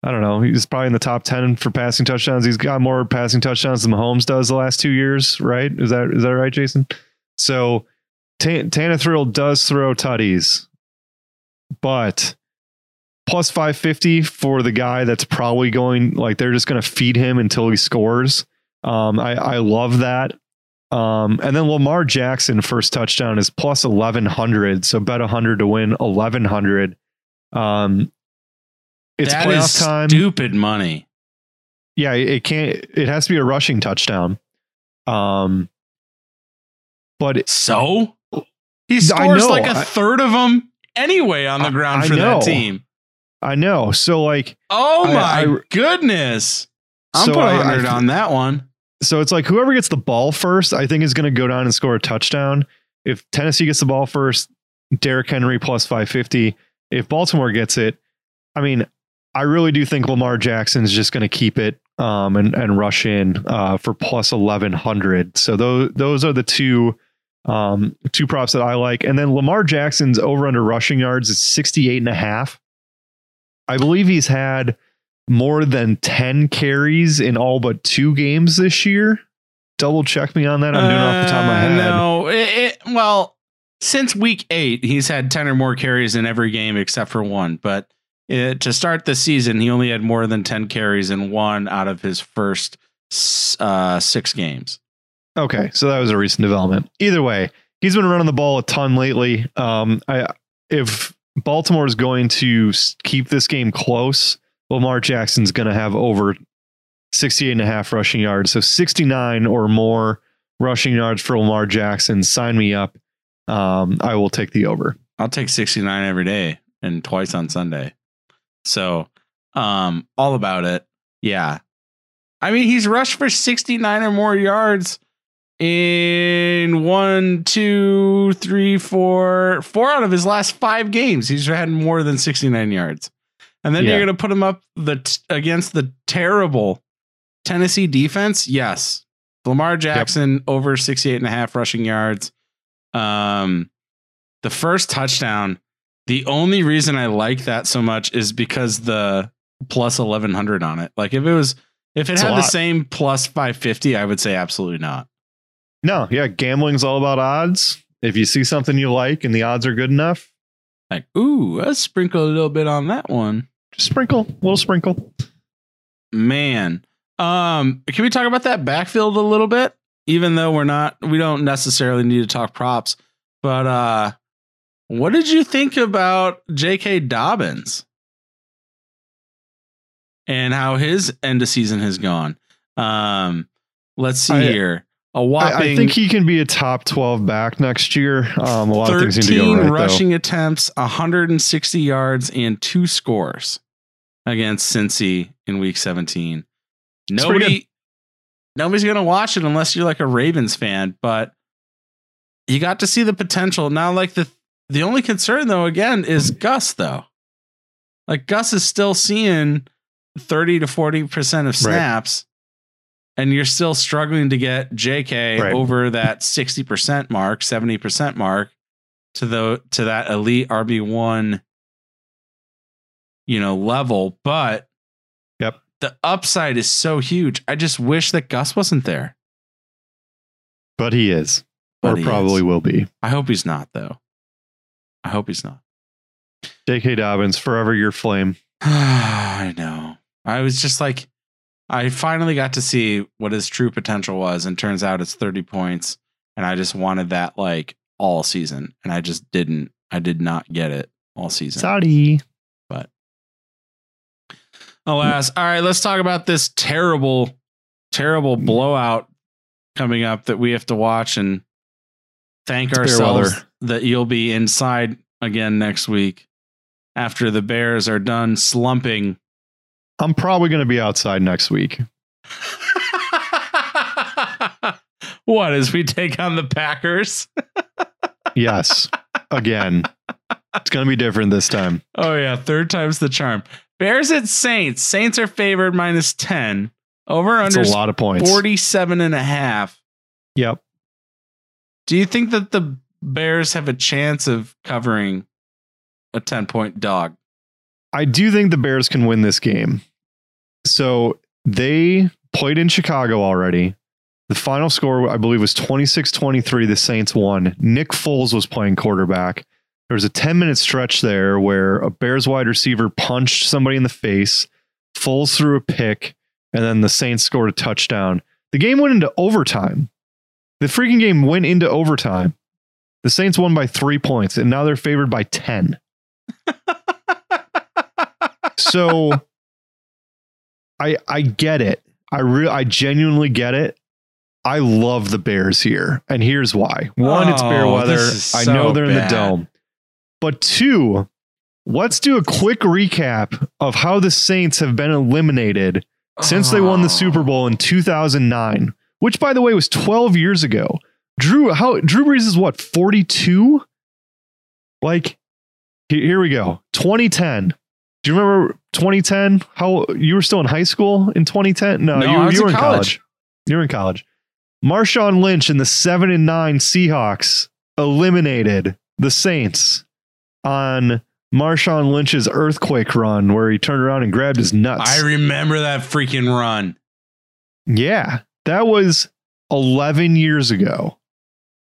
I don't know, he's probably in the top 10 for passing touchdowns. He's got more passing touchdowns than Mahomes does the last two years, right? Is that is that right, Jason? So Tan- Tannehill does throw tutties, but plus 550 for the guy that's probably going like they're just going to feed him until he scores. Um, I, I love that. Um, and then Lamar Jackson first touchdown is plus 1100. So bet 100 to win 1100. Um, it's That playoff time. Stupid money. Yeah, it can't, it has to be a rushing touchdown. Um, but it- So he scores know, like a I- third of them anyway on the ground I for know. that team. I know. So like, Oh my goodness! I'm So putting hundred on that one. So it's like whoever gets the ball first, I think is going to go down and score a touchdown. If Tennessee gets the ball first, Derrick Henry plus 550. If Baltimore gets it, I mean, I really do think Lamar Jackson is just going to keep it um, and and rush in uh, for plus 1100. So those those are the two um, two props that I like. And then Lamar Jackson's over under rushing yards is 68 and a half. I believe he's had more than 10 carries in all but two games this year. Double check me on that. I'm doing it off the top of my Uh, head. No, it, it, well, since week eight, he's had ten or more carries in every game except for one. But uh to start the season, he only had more than ten carries in one out of his first uh, six games. Okay, so that was a recent development. Either way, he's been running the ball a ton lately. Um, I if Baltimore is going to keep this game close, Lamar Jackson's going to have over 68 and a half rushing yards. So 69 or more rushing yards for Lamar Jackson. Sign me up. Um, I will take the over. I'll take 69 every day and twice on Sunday. So, um, all about it. Yeah. I mean, he's rushed for 69 or more yards in one, two, three, four, four out of his last five games. He's had more than 69 yards. And then Yeah. you're going to put him up the t- against the terrible Tennessee defense. Yes. Lamar Jackson over 68 and a half rushing yards. Um, the first touchdown, the only reason I like that so much is because the plus 1100 on it. Like if it was, if it It's had the same plus 550, I would say absolutely not. No, yeah, gambling's all about odds. If you see something you like and the odds are good enough, Like, ooh, let's sprinkle a little bit on that one. just sprinkle, a little sprinkle. Man. Um, can we talk about that backfield a little bit? Even though we're not, we don't necessarily need to talk props, but uh, what did you think about J.K. Dobbins and how his end of season has gone? Um, let's see I- here. A I, whopping I think he can be a top 12 back next year. Um, a lot of things need to go 13 right, though. rushing attempts, 160 yards, and two scores against Cincy in week 17. Nobody, nobody's going to watch it unless you're like a Ravens fan, but you got to see the potential. Now, like the the only concern though, again, is Gus though. Like Gus is still seeing 30 to 40% of snaps. And you're still struggling to get JK Right. over that 60% mark, 70% mark to the to that elite RB1 you know level, but Yep. the upside is so huge. I just wish that Gus wasn't there. But he is, But or he probably is. will be. I hope he's not though. I hope he's not. J.K. Dobbins, forever your flame. I know. I was just like, I finally got to see what his true potential was, and turns out it's 30 points. And I just wanted that like all season, and I just didn't. I did not get it all season. Sorry. But alas. All right, let's talk about this terrible, terrible mm. blowout coming up that we have to watch and thank It's ourselves. That you'll be inside again next week after the Bears are done slumping. I'm probably going to be outside next week. what as we take on the Packers? Yes. Again. It's going to be different this time. Oh yeah, third time's the charm. Bears at Saints. Saints are favored minus 10. Over under a lot of points. 47 and a half. Yep. Do you think that the Bears have a chance of covering a 10 point dog? I do think the Bears can win this game. So they played in Chicago already. The final score, I believe, was 26 23. The Saints won. Nick Foles was playing quarterback. There was a 10 minute stretch there where a Bears wide receiver punched somebody in the face. Foles threw a pick, and then the Saints scored a touchdown. The game went into overtime. The freaking game went into overtime. The Saints won by three points, and now they're favored by 10. so I I get it. I re- I genuinely get it. I love the Bears here, and here's why. One, it's bear Oh, weather. is I know they're in the dome. But two, let's do a quick recap of how the Saints have been eliminated since they won the oh. Super Bowl in 2009, which by the way was 12 years ago. Drew how Drew Brees is what 42? Like here we go. 2010. Do you remember 2010? How you were still in high school in 2010? No, No, you, you were in in college. college. You were in college. Marshawn Lynch and the 7 and 9 Seahawks eliminated the Saints on Marshawn Lynch's earthquake run where he turned around and grabbed his nuts. I remember that freaking run. yeah, that was 11 years ago.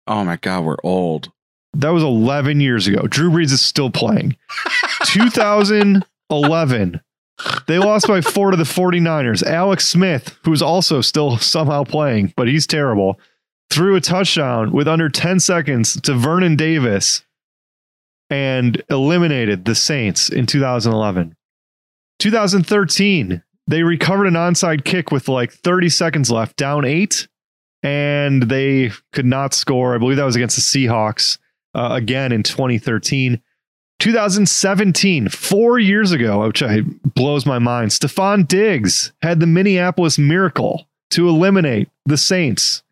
Oh my God, we're old. That was 11 years ago. Drew Brees is still playing. 2011. They lost by four to the 49ers. Alex Smith, who's also still somehow playing, but he's terrible, threw a touchdown with under 10 seconds to Vernon Davis and eliminated the Saints in 2011. 2013, they recovered an onside kick with like 30 seconds left, down eight, and they could not score. I believe that was against the Seahawks uh, again in 2013. 2017, four years ago, which I blows my mind. Stefon Diggs had the Minneapolis Miracle to eliminate the Saints.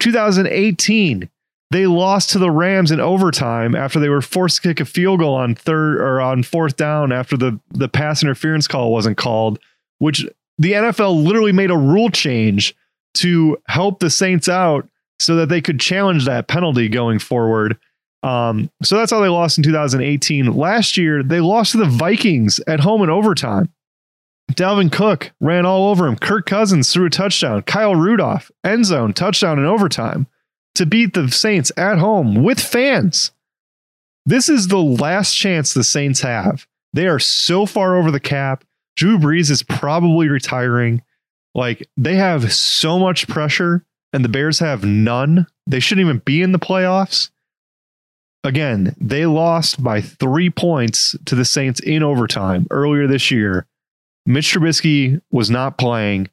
2018, they lost to the Rams in overtime after they were forced to kick a field goal on third or on fourth down after the the pass interference call wasn't called, which the NFL literally made a rule change to help the Saints out so that they could challenge that penalty going forward. Um, so that's how they lost in 2018. Last year, they lost to the Vikings at home in overtime. Dalvin Cook ran all over him. Kirk Cousins threw a touchdown. Kyle Rudolph, end zone, touchdown in overtime to beat the Saints at home with fans. This is the last chance the Saints have. They are so far over the cap. Drew Brees is probably retiring. Like they have so much pressure, and the Bears have none. They shouldn't even be in the playoffs. Again, they lost by three points to the Saints in overtime earlier this year. Mitch Trubisky was not playing.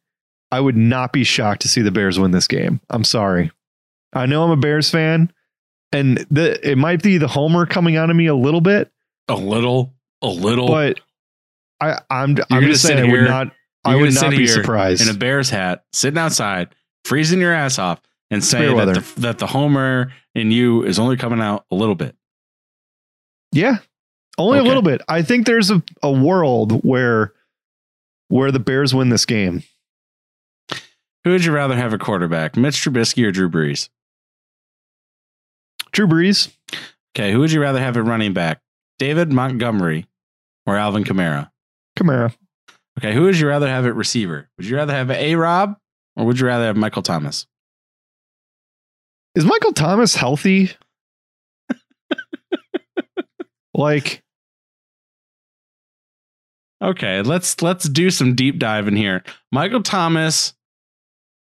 I would not be shocked to see the Bears win this game. I'm sorry. I know I'm a Bears fan, and the, it might be the homer coming out of me a little bit, A little, a little. but I, I'm I'm just saying I would here- I would not be surprised. in a Bears hat, sitting outside, freezing your ass off, and saying that the, that the homer in you is only coming out a little bit. Yeah. Only Okay. a little bit. I think there's a, a world where where the Bears win this game. Who would you rather have a quarterback, Mitch Trubisky or Drew Brees? Drew Brees, Okay, who would you rather have a running back, David Montgomery or Alvin Kamara? Kamara. Okay, who would you rather have at receiver? Would you rather have A Rob or would you rather have Michael Thomas? Is Michael Thomas healthy? like Okay, let's let's do some deep dive in here. Michael Thomas,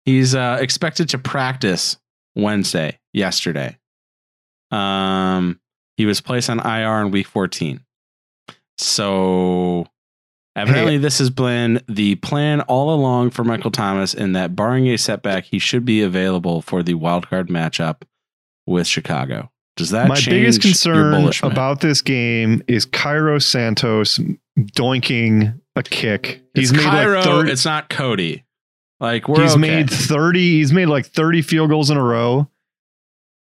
he's uh, expected to practice Wednesday, yesterday. Um, he was placed on IR in week 14. So evidently, Hey. this has been the plan all along for Michael Thomas, in that barring a setback, he should be available for the wild card matchup with Chicago. Does that My change biggest concern about this game is Cairo Santos doinking a kick. It's He's made Cairo, like 30, it's not Cody. Like we're he's okay. made 30 he's made like 30 field goals in a row.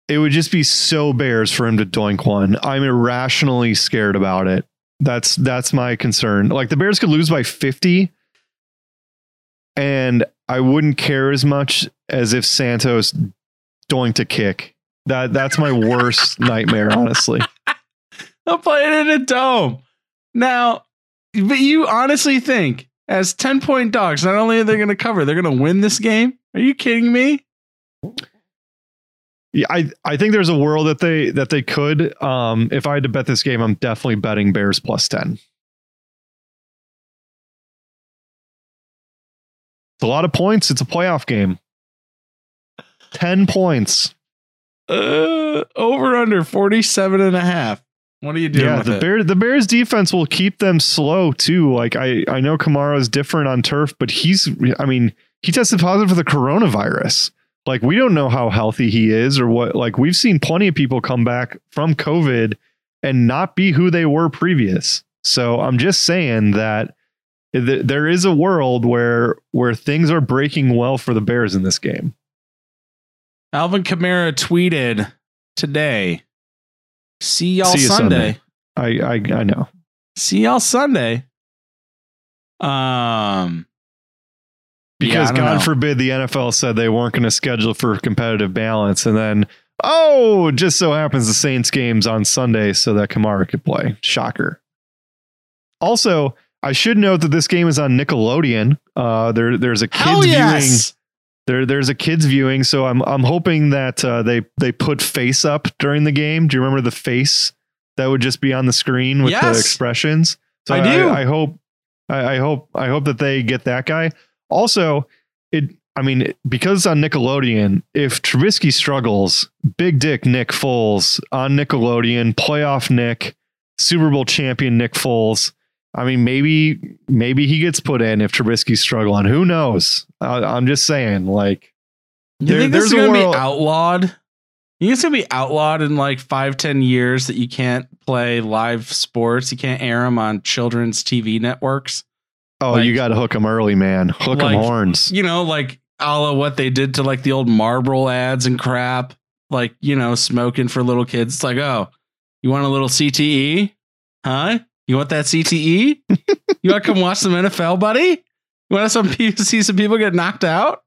It would just be so bears for him to doink one. I'm irrationally scared about it. That's that's my concern. Like the Bears could lose by 50 and I wouldn't care as much as if Santos doinked a kick. That that's my worst nightmare honestly. I'm playing in a dome. Now, but you honestly think, as 10 point dogs, not only are they going to cover, they're going to win this game? Are you kidding me? Yeah, I I think there's a world that they that they could. Um, if I had to bet this game, I'm definitely betting Bears plus ten. It's a lot of points. It's a playoff game. Ten points. Uh, over under 47 and a half. What are you doing yeah, the it? Bear the Bears defense will keep them slow too. Like I I know Kamara is different on turf, but he's I mean he tested positive for the coronavirus. Like we don't know how healthy he is or what. Like we've seen plenty of people come back from COVID and not be who they were previous. So I'm just saying that th- there is a world where where things are breaking well for the Bears in this game. Alvin Kamara tweeted today, see y'all See Sunday. Sunday. I I, I know. See y'all Sunday. Um, Because Yeah, God know. forbid the NFL said they weren't going to schedule for competitive balance, and then oh, it just so happens the Saints games on Sunday so that Kamara could play. Shocker. Also, I should note that this game is on Nickelodeon. Uh, there, there's a kids hell viewing. There, there's a kids viewing, so I'm I'm hoping that uh, they they put face up during the game. Do you remember the face that would just be on the screen with the expressions? So I do. I, hope I, I hope I hope that they get that guy. Also, it I mean because it's on Nickelodeon. If Trubisky struggles, Big Dick Nick Foles on Nickelodeon, playoff Nick, Super Bowl champion Nick Foles. I mean, maybe maybe he gets put in if Trubisky's struggling. Who knows? I, I'm just saying, like, You There- think this is gonna world- be outlawed? You think it's gonna be outlawed in like five, ten years that you can't play live sports? You can't air them on children's TV networks. Oh, Like- you got to hook them early, man. Hook them horns. You know, like a la what they did to like the old Marlboro ads and crap. Like you know, smoking for little kids. It's like, oh, you want a little CTE? Huh? You want that CTE? you want to come watch some NFL, buddy? You want some people see some people get knocked out?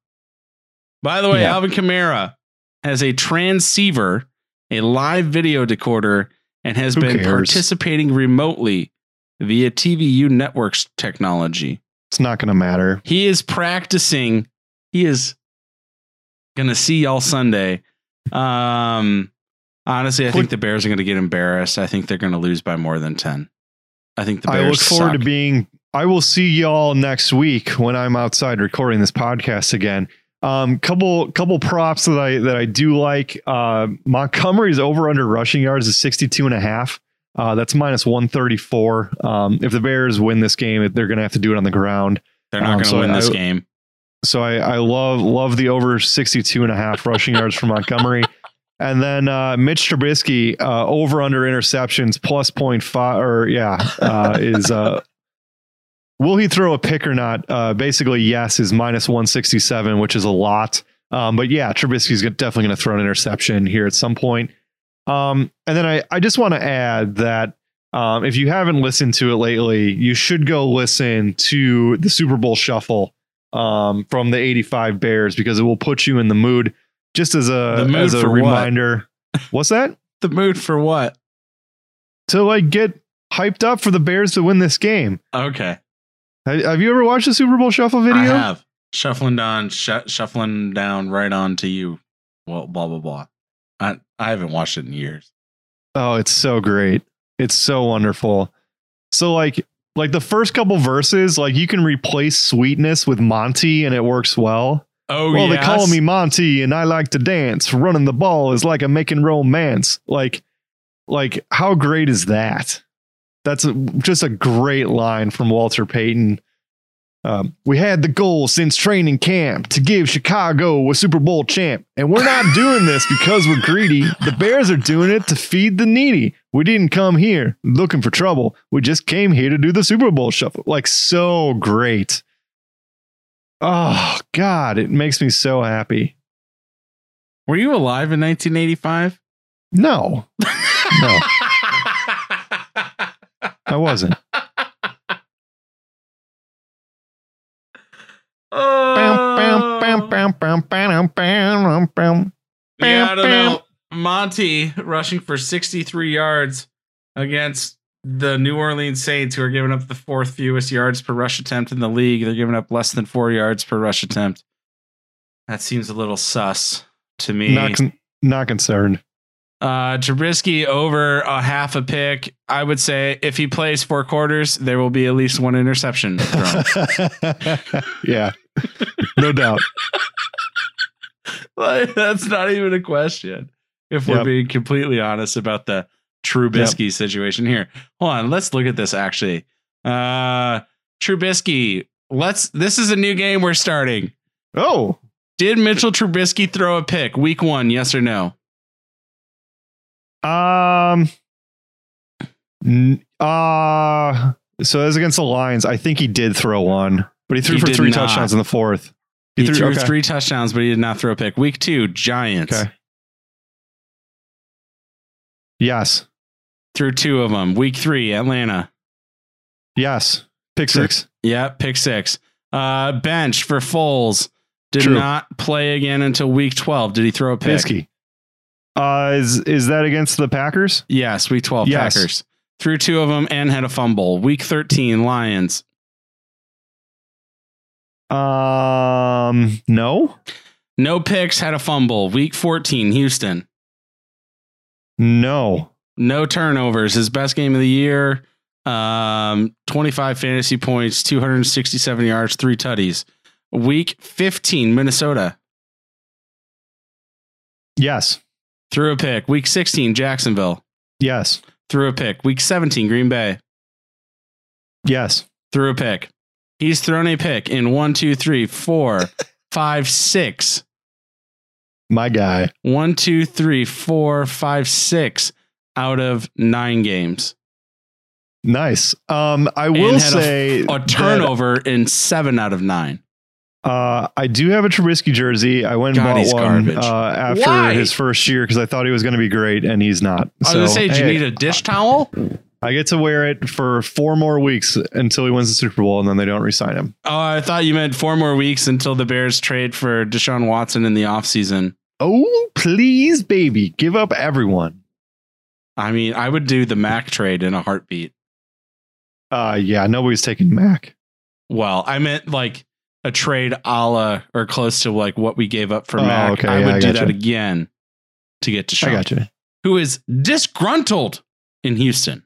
By the way, Yeah. Alvin Kamara has a transceiver, a live video decoder, and has Who been cares? participating remotely via TVU networks technology. It's not going to matter. He is practicing. He is gonna see y'all Sunday. Um, honestly, I think the Bears are gonna get embarrassed. I think they're gonna lose by more than ten. I think the Bears. I look forward suck. to being. I will see y'all next week when I'm outside recording this podcast again. Um, couple couple props that I that I do like. Uh, Montgomery's over under rushing yards is 62 and a half. Uh, that's minus 134. Um, if the Bears win this game, they're going to have to do it on the ground. They're not um, gonna so win this game. So I, I love love the over 62 and a half rushing yards for Montgomery. And then uh, Mitch Trubisky uh, over under interceptions plus point five or yeah uh, is uh, will he throw a pick or not? Uh, basically, yes is minus 167, which is a lot. Um, but yeah, Trubisky's definitely going to throw an interception here at some point. Um, and then I, I just want to add that um, if you haven't listened to it lately, you should go listen to the Super Bowl Shuffle um, from the 85 Bears because it will put you in the mood just as a, as a for what? reminder. What's that? The mood for what? To like get hyped up for the Bears to win this game. Okay, Have you ever watched the Super Bowl Shuffle video? I have shuffling down, sh- shuffling down right on to you. Well, blah blah blah. I I haven't watched it in years. Oh, it's so great. It's so wonderful. So like Like the first couple verses, like you can replace sweetness with Monty and it works well. Oh, well, they call me Monty and I like to dance. Running the ball is like I'm making romance. Like, like how great is that? That's a, just a great line from Walter Payton. Um, we had the goal since training camp to give Chicago a Super Bowl champ, and we're not doing this because we're greedy. The Bears are doing it to feed the needy. We didn't come here looking for trouble. We just came here to do the Super Bowl shuffle. Like so great. Oh God, it makes me so happy. Were you alive in 1985? No, no, I wasn't. Yeah, I don't know. Monty rushing for 63 yards against the New Orleans Saints, who are giving up the fourth fewest yards per rush attempt in the league. They're giving up less than four yards per rush attempt. That seems a little sus to me. Not con- not concerned. Uh, Trubisky over a half a pick. I would say if he plays four quarters, there will be at least one interception yeah, no doubt. like, that's not even a question. If we're Yep. being completely honest about the Trubisky situation here. Hold on, let's look at this actually. Uh Trubisky, let's this is a new game we're starting. Oh, Did Mitchell Trubisky throw a pick week 1, yes or no? Um, uh, so as against the Lions, I think he did throw one, but he threw He for three not. touchdowns in the fourth. He, threw okay. three touchdowns, but he did not throw a pick. Week 2, Giants. Okay. Yes, Threw two of them. Week 3, Atlanta. yes. Pick six. Yeah, pick 6. Uh bench for Foles. Did True. not play again until week 12. Did he throw a pick? Pinsky. Uh, is is that against the Packers? Yes, week 12 Yes. Packers. Threw two of them and had a fumble. Week 13 Lions. Um, no, No picks, had a fumble. Week 14 Houston. no. No turnovers. His best game of the year. Um 25 fantasy points, 267 yards, 3 tutties. Week 15 Minnesota. Yes, Threw a pick. Week 16 Jacksonville. yes, Threw a pick. Week 17 Green Bay. yes. Threw a pick. He's thrown a pick in one, two, three, four, five, six. My guy. One, two, three, four, five, six out of nine games. Nice. Um, I will a- say A that, turnover in seven out of nine. Uh, I do have a Trubisky jersey. I went and God, bought one uh, after Why? his first year because I thought he was going to be great, and he's not. I was So, gonna say, do you need a dish towel? I get to wear it for four more weeks until he wins the Super Bowl, and then they don't resign him. Oh, I thought you meant four more weeks until the Bears trade for Deshaun Watson in the offseason. Oh, please, baby, give up everyone. I mean, I would do the Mac trade in a heartbeat. Uh, yeah, nobody's taking Mac. Well, I meant like a trade a la or close to like what we gave up for Oh, Mac. okay, I yeah, would I do that again to get got you. who is disgruntled in Houston.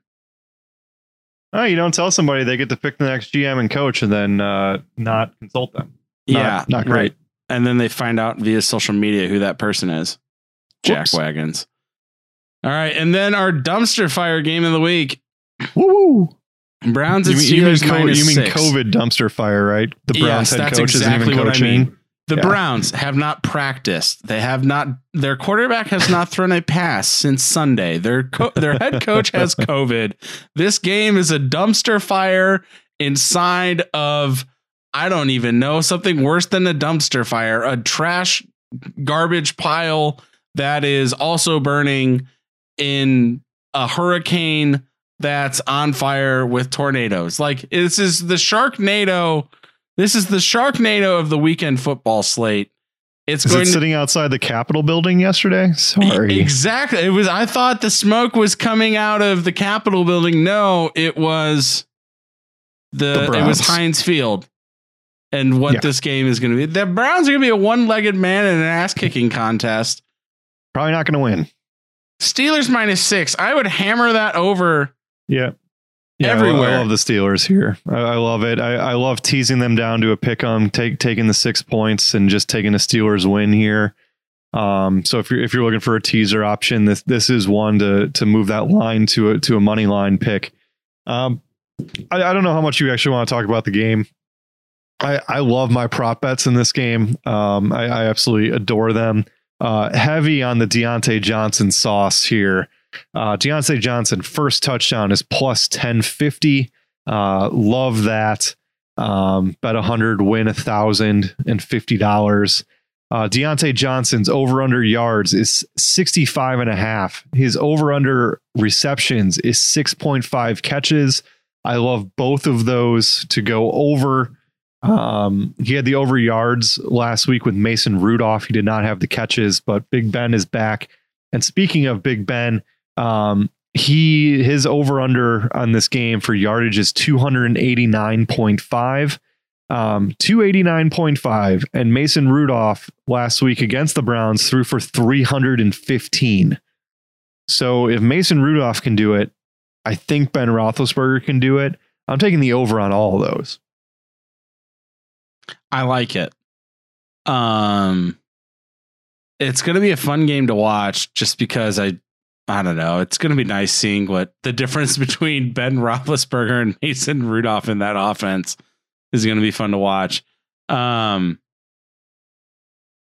Oh, you don't tell somebody they get to pick the next GM and coach, and then uh, not consult them. Not- yeah, not great. right. And then they find out via social media who that person is. Jack Whoops. Wagons. All right, and then our dumpster fire game of the week: woo! Browns You and mean, you mean, Steelers co- minus you mean six. COVID dumpster fire, right? The Browns Yes, head coach isn't exactly even what I coaching. mean. The Yeah. Browns have not practiced. They have not. Their quarterback has not thrown a pass since Sunday. Their co- their head coach has COVID. This game is a dumpster fire inside of I don't even know something worse than a dumpster fire, a trash garbage pile that is also burning in a hurricane that's on fire with tornadoes. Like this is the Sharknado. This is the Sharknado of the weekend football slate. It's Is going it sitting outside the Capitol building yesterday? Sorry. Exactly. It was I thought the smoke was coming out of the Capitol building. No, it was the, The it was Heinz Field. And what Yeah. this game is going to be. The Browns are going to be a one-legged man in an ass-kicking contest. Probably not going to win. Steelers minus 6. I would hammer that over Yeah. Yeah, I- everywhere. I love the Steelers here. I, I love it. I, I love teasing them down to a pick 'em, take taking the six points and just taking the Steelers win here. Um, so if you're if you're looking for a teaser option, this this is one to to move that line to a to a money line pick. Um, I, I don't know how much you actually want to talk about the game. I I love my prop bets in this game. Um, I, I absolutely adore them. Uh, heavy on the Diontae Johnson sauce here. Uh, Diontae Johnson first touchdown is plus 1050. Uh, love that. Um, bet 100, win a thousand and fifty dollars. Uh, Diontae Johnson's over under yards is 65 and a half. His over under receptions is 6.5 catches. I love both of those to go over. Um, he had the over yards last week with Mason Rudolph. He did not have the catches, but Big Ben is back. And speaking of Big Ben, um, he his over under on this game for yardage is 289.5. Um, 289.5. And Mason Rudolph last week against the Browns threw for 315. So if Mason Rudolph can do it, I think Ben Roethlisberger can do it. I'm taking the over on all of those. I like it. Um, it's going to be a fun game to watch just because I, I don't know. It's going to be nice seeing what the difference between Ben Roethlisberger and Mason Rudolph in that offense is going to be fun to watch. Um,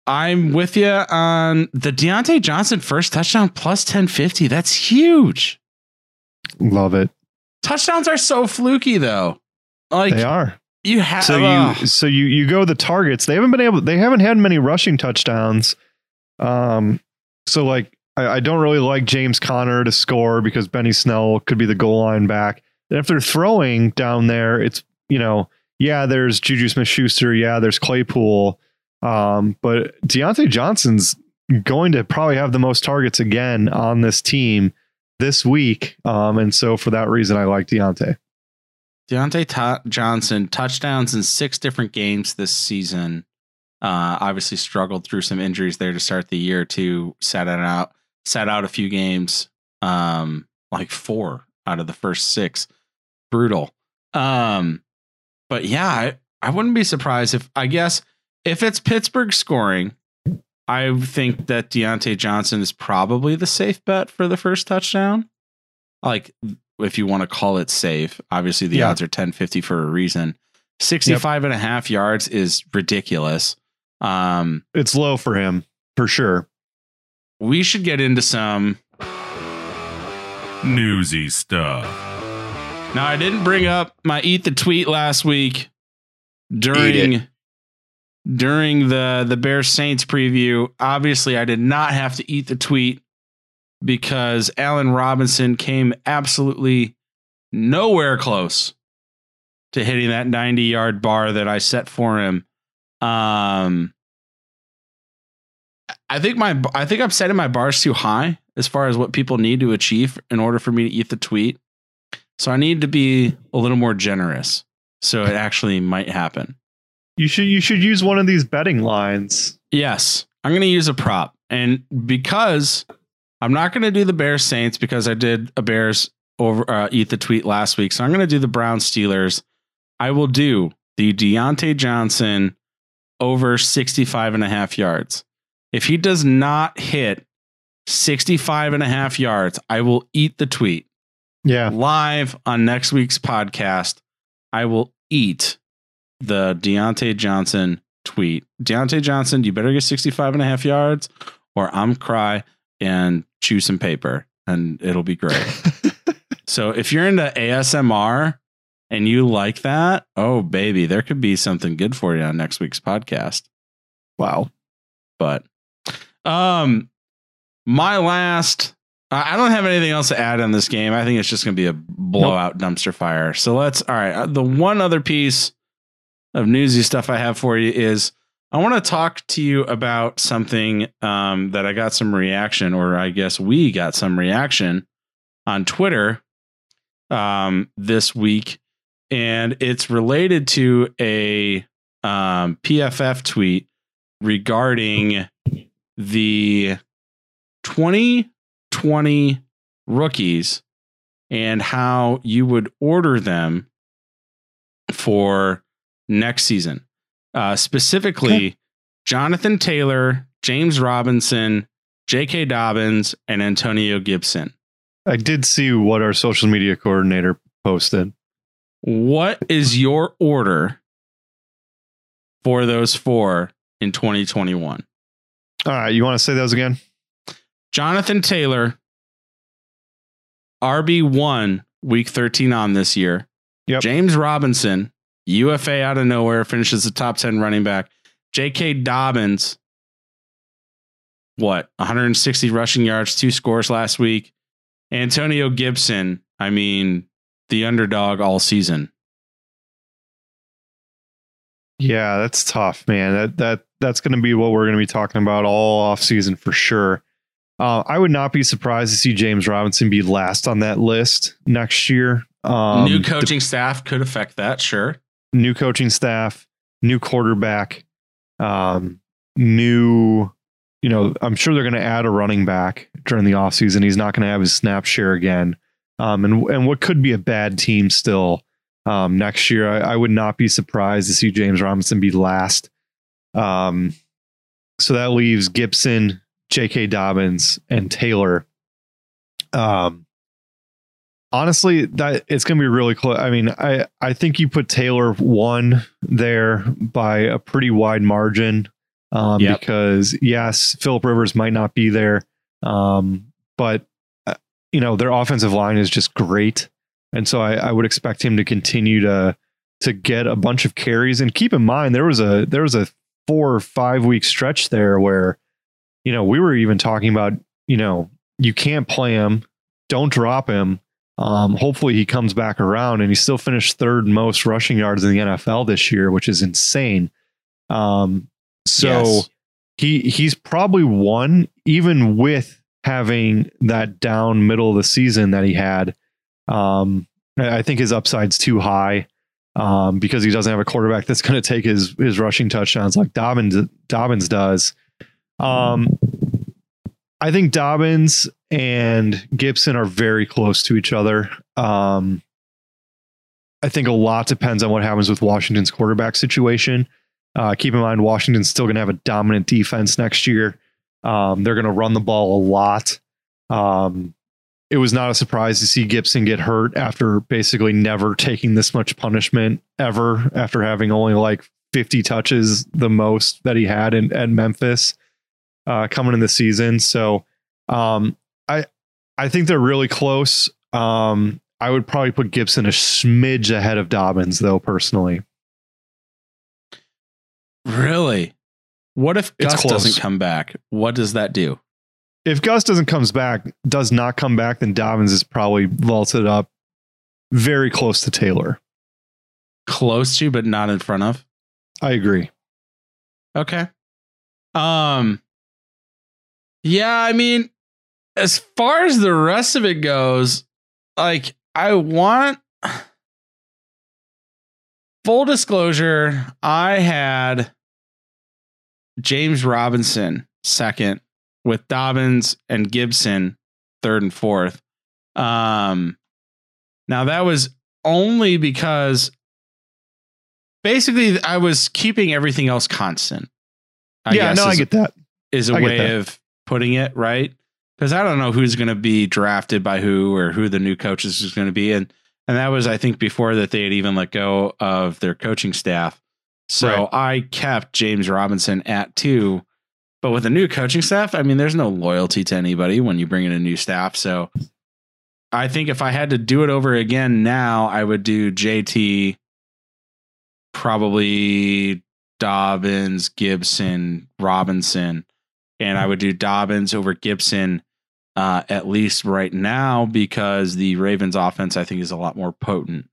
I'm with you on the Diontae Johnson first touchdown plus 1050. That's huge. Love it. Touchdowns are so fluky though. Like They are. you have So you so you you go the targets. They haven't been able. They haven't had many rushing touchdowns. Um. So like I, I don't really like James Conner to score because Benny Snell could be the goal line back. And if they're throwing down there, it's you know yeah. There's Juju Smith Schuster. Yeah. There's Claypool. Um. But Diontae Johnson's going to probably have the most targets again on this team this week. Um. And so for that reason, I like Diontae. Diontae Ta- Johnson touchdowns in six different games this season. Uh, obviously struggled through some injuries there to start the year. to set it out, sat out a few games, um, like four out of the first six. Brutal. Um, but yeah, I, I wouldn't be surprised if I guess if it's Pittsburgh scoring, I think that Diontae Johnson is probably the safe bet for the first touchdown. Like if you want to call it safe. Obviously, the Yeah. odds are 1050 for a reason. 65 and a half yards is ridiculous. Um, It's low for him for sure. We should get into some. Newsy stuff. Now, I didn't bring up my eat the tweet last week during during the the Bears Saints preview. Obviously, I did not have to eat the tweet because Allen Robinson came absolutely nowhere close to hitting that 90 yard bar that I set for him. Um, I think my I think I'm setting my bars too high as far as what people need to achieve in order for me to eat the tweet. So I need to be a little more generous. So it actually might happen. You should you should use one of these betting lines. Yes, I'm going to use a prop. And because I'm not going to do the Bears Saints because I did a Bears over uh, eat the tweet last week. So I'm going to do the Brown Steelers. I will do the Diontae Johnson over 65 and a half yards. If he does not hit 65 and a half yards, I will eat the tweet Yeah. live on next week's podcast. I will eat the Diontae Johnson tweet. Diontae Johnson, you better get 65 and a half yards or I'm cry and chew some paper and it'll be great. so if you're into ASMR and you like that, oh baby, there could be something good for you on next week's podcast Wow. but um my last I don't have anything else to add on this game. I think it's just going to be a blowout dumpster fire. So let's all right, uh, the one other piece of newsy stuff I have for you is I want to talk to you about something um that I got some reaction or I guess we got some reaction on Twitter um this week and it's related to a um PFF tweet regarding the 2020 rookies and how you would order them for next season. Uh, specifically, Okay. Jonathan Taylor, James Robinson, J.K. Dobbins, and Antonio Gibson. I did see what our social media coordinator posted. What is your order for those four in 2021? All right, you want to say those again? Jonathan Taylor, RB1, week 13 on this year. Yep. James Robinson, UFA out of nowhere, finishes the top 10 running back. J.K. Dobbins, what, 160 rushing yards, two scores last week. Antonio Gibson, I mean, the underdog all season. Yeah, that's tough, man. That that that's going to be what we're going to be talking about all off season for sure. Uh, I would not be surprised to see James Robinson be last on that list next year. Um, New coaching staff could affect that, sure. new coaching staff, new quarterback, um, new, you know, I'm sure they're going to add a running back during the offseason. He's not going to have his snap share again. Um, and, and what could be a bad team still um, next year. I, I would not be surprised to see James Robinson be last. Um, so that leaves Gibson, J.K. Dobbins, and Taylor. Um, honestly, that it's going to be really close. I mean, I I think you put Taylor one there by a pretty wide margin, um, Yep. because yes, Philip Rivers might not be there, um, but uh, you know their offensive line is just great, and so I, I would expect him to continue to to get a bunch of carries. And keep in mind, there was a there was a four or five week stretch there where, you know, we were even talking about, you know, you can't play him, don't drop him. Um, hopefully he comes back around and he still finished third most rushing yards in the NFL this year, which is insane. Um, so Yes. he he's probably one, even with having that down middle of the season that he had. Um, I I think his upside's too high um, because he doesn't have a quarterback that's going to take his his rushing touchdowns like Dobbins Dobbins does. Um, I think Dobbins and Gibson are very close to each other. Um, I think a lot depends on what happens with Washington's quarterback situation. Uh, keep in mind, Washington's still going to have a dominant defense next year. Um, they're going to run the ball a lot. Um, it was not a surprise to see Gibson get hurt after basically never taking this much punishment ever, after having only like 50 touches, the most that he had in, at Memphis uh, coming in the season. So um, I I think they're really close. Um, I would probably put Gibson a smidge ahead of Dobbins, though, personally. Really? What if Gus doesn't come back? What does that do? If Gus doesn't comes back, does not come back, then Dobbins is probably vaulted up very close to Taylor. Close to, but not in front of. I agree. Okay. Um. Yeah, I mean, as far as the rest of it goes, like I want. Full disclosure, I had James Robinson second with Dobbins and Gibson third and fourth. Um now that was only because basically I was keeping everything else constant. I yeah, guess no, I get that. is a I way of putting it, right? Because I don't know who's going to be drafted by who or who the new coaches is going to be, and and that was I think before that they had even let go of their coaching staff. So I kept James Robinson at two, but with a new coaching staff, I mean, there's no loyalty to anybody when you bring in a new staff. So I think if I had to do it over again now, I would do JT, probably Dobbins, Gibson, Robinson, and I would do Dobbins over Gibson uh, at least right now because the Ravens offense I think is a lot more potent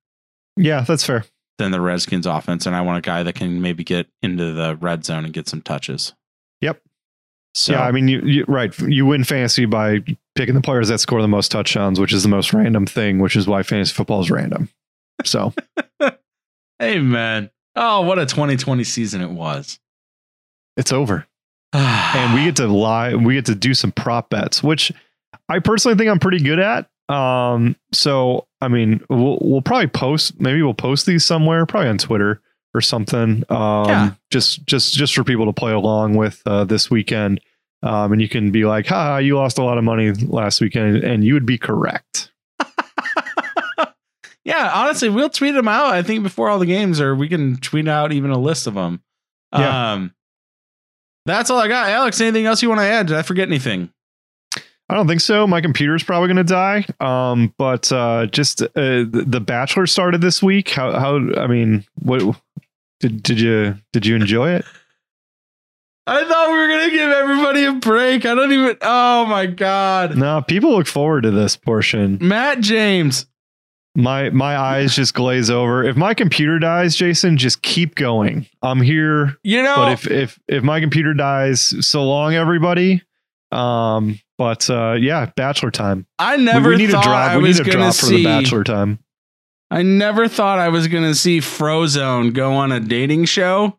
Yeah, that's fair. than the Redskins offense, and I want a guy that can maybe get into the red zone and get some touches. Yep. So yeah, I mean, you, you right. You win fantasy by picking the players that score the most touchdowns, which is the most random thing, which is why fantasy football is random. So hey man, oh what a 2020 season it was. it's over. and we get to lie we get to do some prop bets which i personally think i'm pretty good at Um, so I mean, we'll we'll probably post. Maybe we'll post these somewhere, probably on Twitter or something. Um, Yeah. just just just for people to play along with uh, this weekend. Um, and you can be like, "Ha, you lost a lot of money last weekend," and you would be correct. yeah, honestly, we'll tweet them out. I think before all the games, or we can tweet out even a list of them. Yeah. Um, that's all I got. Alex, anything else you want to add? Did I forget anything? I don't think so. My computer's probably going to die. Um, but uh, just uh, the, the Bachelor started this week. How? How? I mean, what did did you did you enjoy it? I thought we were gonna give everybody a break. I don't even. Oh my god, No, people look forward to this portion. Matt James. My my eyes just glaze over. If my computer dies, Jason, just keep going. I'm here. You know, But if if if my computer dies, so long, everybody. Um, but uh, yeah, Bachelor time. I never we, need thought a drop. I we was need a drop for the. Bachelor time. I never thought I was gonna see Frozone go on a dating show.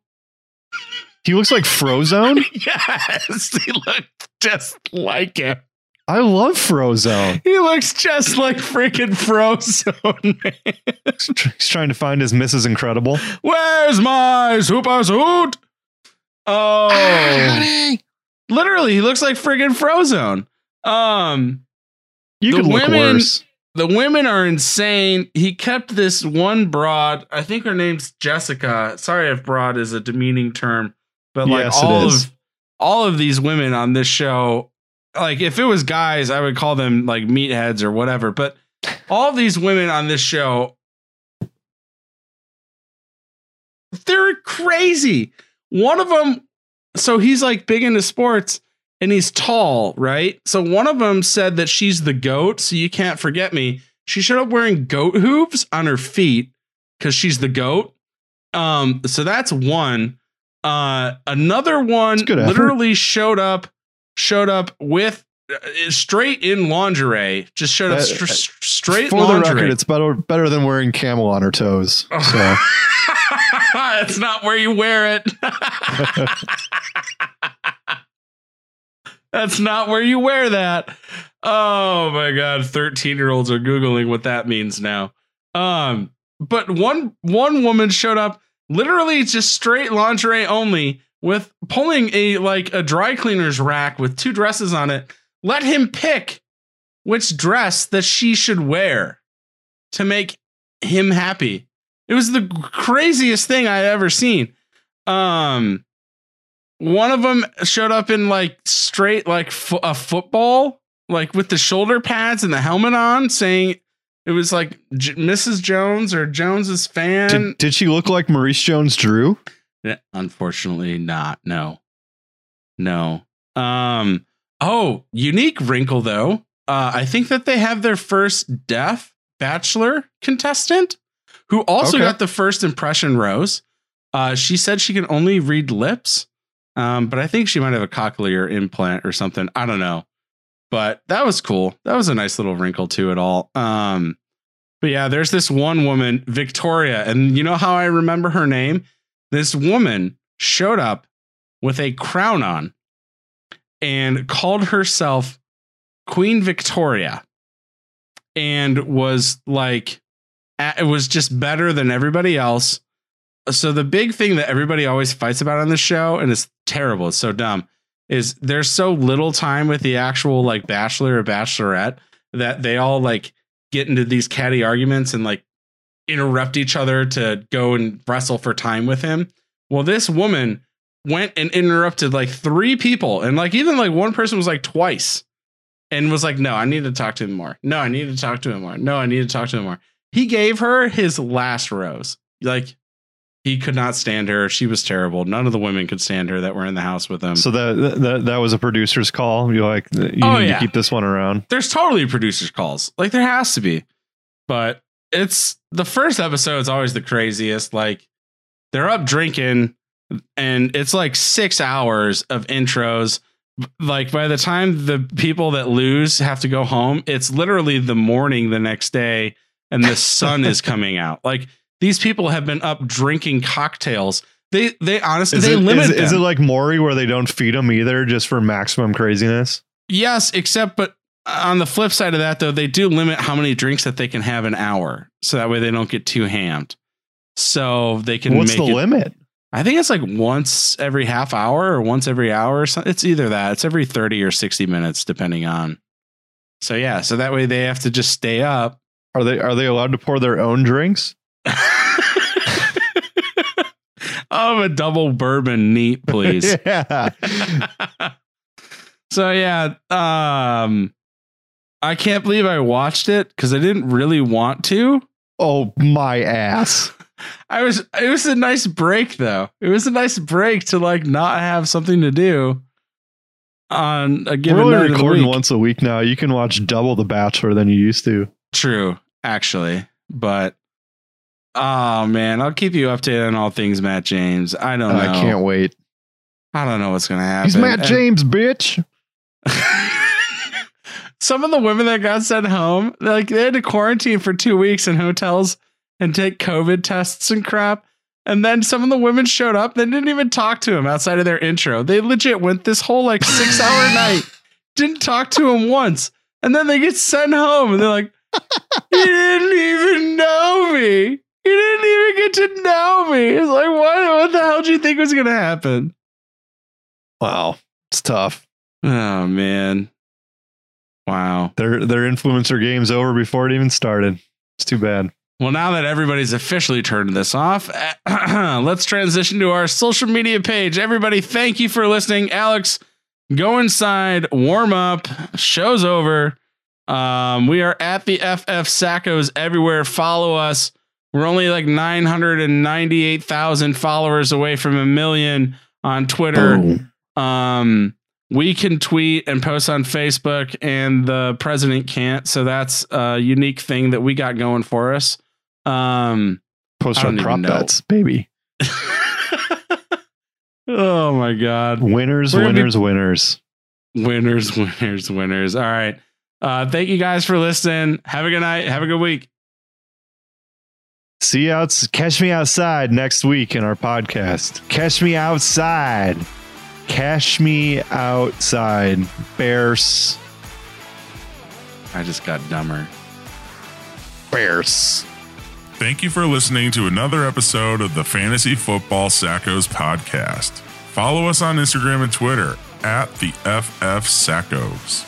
He looks like Frozone. yes, he looked just like him. I love Frozone. He looks just like freaking Frozone. man. He's trying to find his Mrs. Incredible. Where's my super suit? Oh, literally, he looks like freaking Frozone. Um, You The could look women- worse. The women are insane. He kept this one broad. I think her name's Jessica. Sorry if broad is a demeaning term, but like Yes, all of all of these women on this show, like if it was guys, I would call them like meatheads or whatever. But all of these women on this show, they're crazy. One of them, so he's like big into sports and he's tall, right? So one of them said that she's the goat, so you can't forget me. She showed up wearing goat hooves on her feet because she's the goat. Um, so that's one. Uh, another one That's literally showed up, showed up with uh, straight in lingerie, just showed up Uh, str- straight For lingerie. the record, it's better better than wearing camel on her toes. So it's not where you wear it. That's not where you wear that. Oh my god, 13 year olds are Googling what that means now. Um, but one one woman showed up literally just straight lingerie only with pulling a like a dry cleaner's rack with two dresses on it. Let him pick which dress that she should wear to make him happy. It was the craziest thing I ever seen. Um, one of them showed up in like straight like fo- a football, like with the shoulder pads and the helmet on, saying it was like J- Mrs. Jones or Jones's fan. did, did she look like Maurice Jones-Drew? Unfortunately, not. No, no. Um. Oh, unique wrinkle though. Uh, I think that they have their first deaf bachelor contestant, who also Okay. got the first impression rose. Uh, she said she can only read lips, um, but I think she might have a cochlear implant or something. I don't know, but that was cool. That was a nice little wrinkle to it all. Um, but yeah, there's this one woman, Victoria, and you know how I remember her name? This woman showed up with a crown on and called herself Queen Victoria and was like, it was just better than everybody else. So the big thing that everybody always fights about on the show, and it's terrible, it's so dumb, is there's so little time with the actual like bachelor or bachelorette that they all like get into these catty arguments and like interrupt each other to go and wrestle for time with him. Well, this woman went and interrupted like three people, and like even like one person was like twice, and was like, "No, I need to talk to him more. No, I need to talk to him more. No, I need to talk to him more." He gave her his last rose. Like he could not stand her. She was terrible. None of the women could stand her that were in the house with him. So that that that was a producer's call. You're like, you Oh, need yeah. to keep this one around. there's totally producers calls. Like there has to be. But it's the first episode is always the craziest. Like they're up drinking and it's like 6 hours of intros. Like by the time the people that lose have to go home, it's literally the morning the next day and the sun is coming out. Like these people have been up drinking cocktails. They they honestly Is they it, limit is, it- is it like Maury where they don't feed them either just for maximum craziness? Yes, except but on the flip side of that, though, they do limit how many drinks that they can have an hour, so that way they don't get too hammed. So they can. What's make the it, limit? I think it's like once every half hour or once every hour. Or something. It's either that. It's every thirty or sixty minutes, depending on. So yeah, so that way they have to just stay up. Are they are they allowed to pour their own drinks? oh, a double bourbon neat, please. yeah. so yeah, um I can't believe I watched it because I didn't really want to. Oh my ass. I was it was a nice break though. It was a nice break to like not have something to do on a We're given only of the recording once a week now. You can watch double The Bachelor than you used to. True, actually, but oh man, I'll keep you updated on all things Matt James. I don't know. I can't wait. I don't know what's gonna happen. He's Matt And- James, bitch. Some of the women that got sent home, like they had to quarantine for two weeks in hotels and take COVID tests and crap. And then some of the women showed up. They didn't even talk to him outside of their intro. They legit went this whole like six hour night, didn't talk to him once. And then they get sent home and they're like, he didn't even know me. He didn't even get to know me. It's like, what, what the hell do you think was going to happen? Wow. It's tough. Oh, man. Wow. Their their influencer game's over before it even started. It's too bad. Well, now that everybody's officially turned this off, let's transition to our social media page. Everybody, thank you for listening. Alex, go inside, warm up. Show's over. Um, we are at the FF Sackos everywhere. Follow us. We're only like 998,000 followers away from a million on Twitter. Um, we can tweet and post on Facebook, and the president can't. So that's a unique thing that we got going for us. Um, Post on prop bets, baby. oh my God. Winners, We're gonna be- winners, winners. Winners, winners, winners. All right. Uh, thank you guys for listening. Have a good night. Have a good week. See you out. Catch me outside next week in our podcast. Catch me outside. Catch me outside. Bears. I just got dumber. Bears. Thank you for listening to another episode of the Fantasy Football Sackos podcast. Follow us on Instagram and Twitter at the FF Sackos.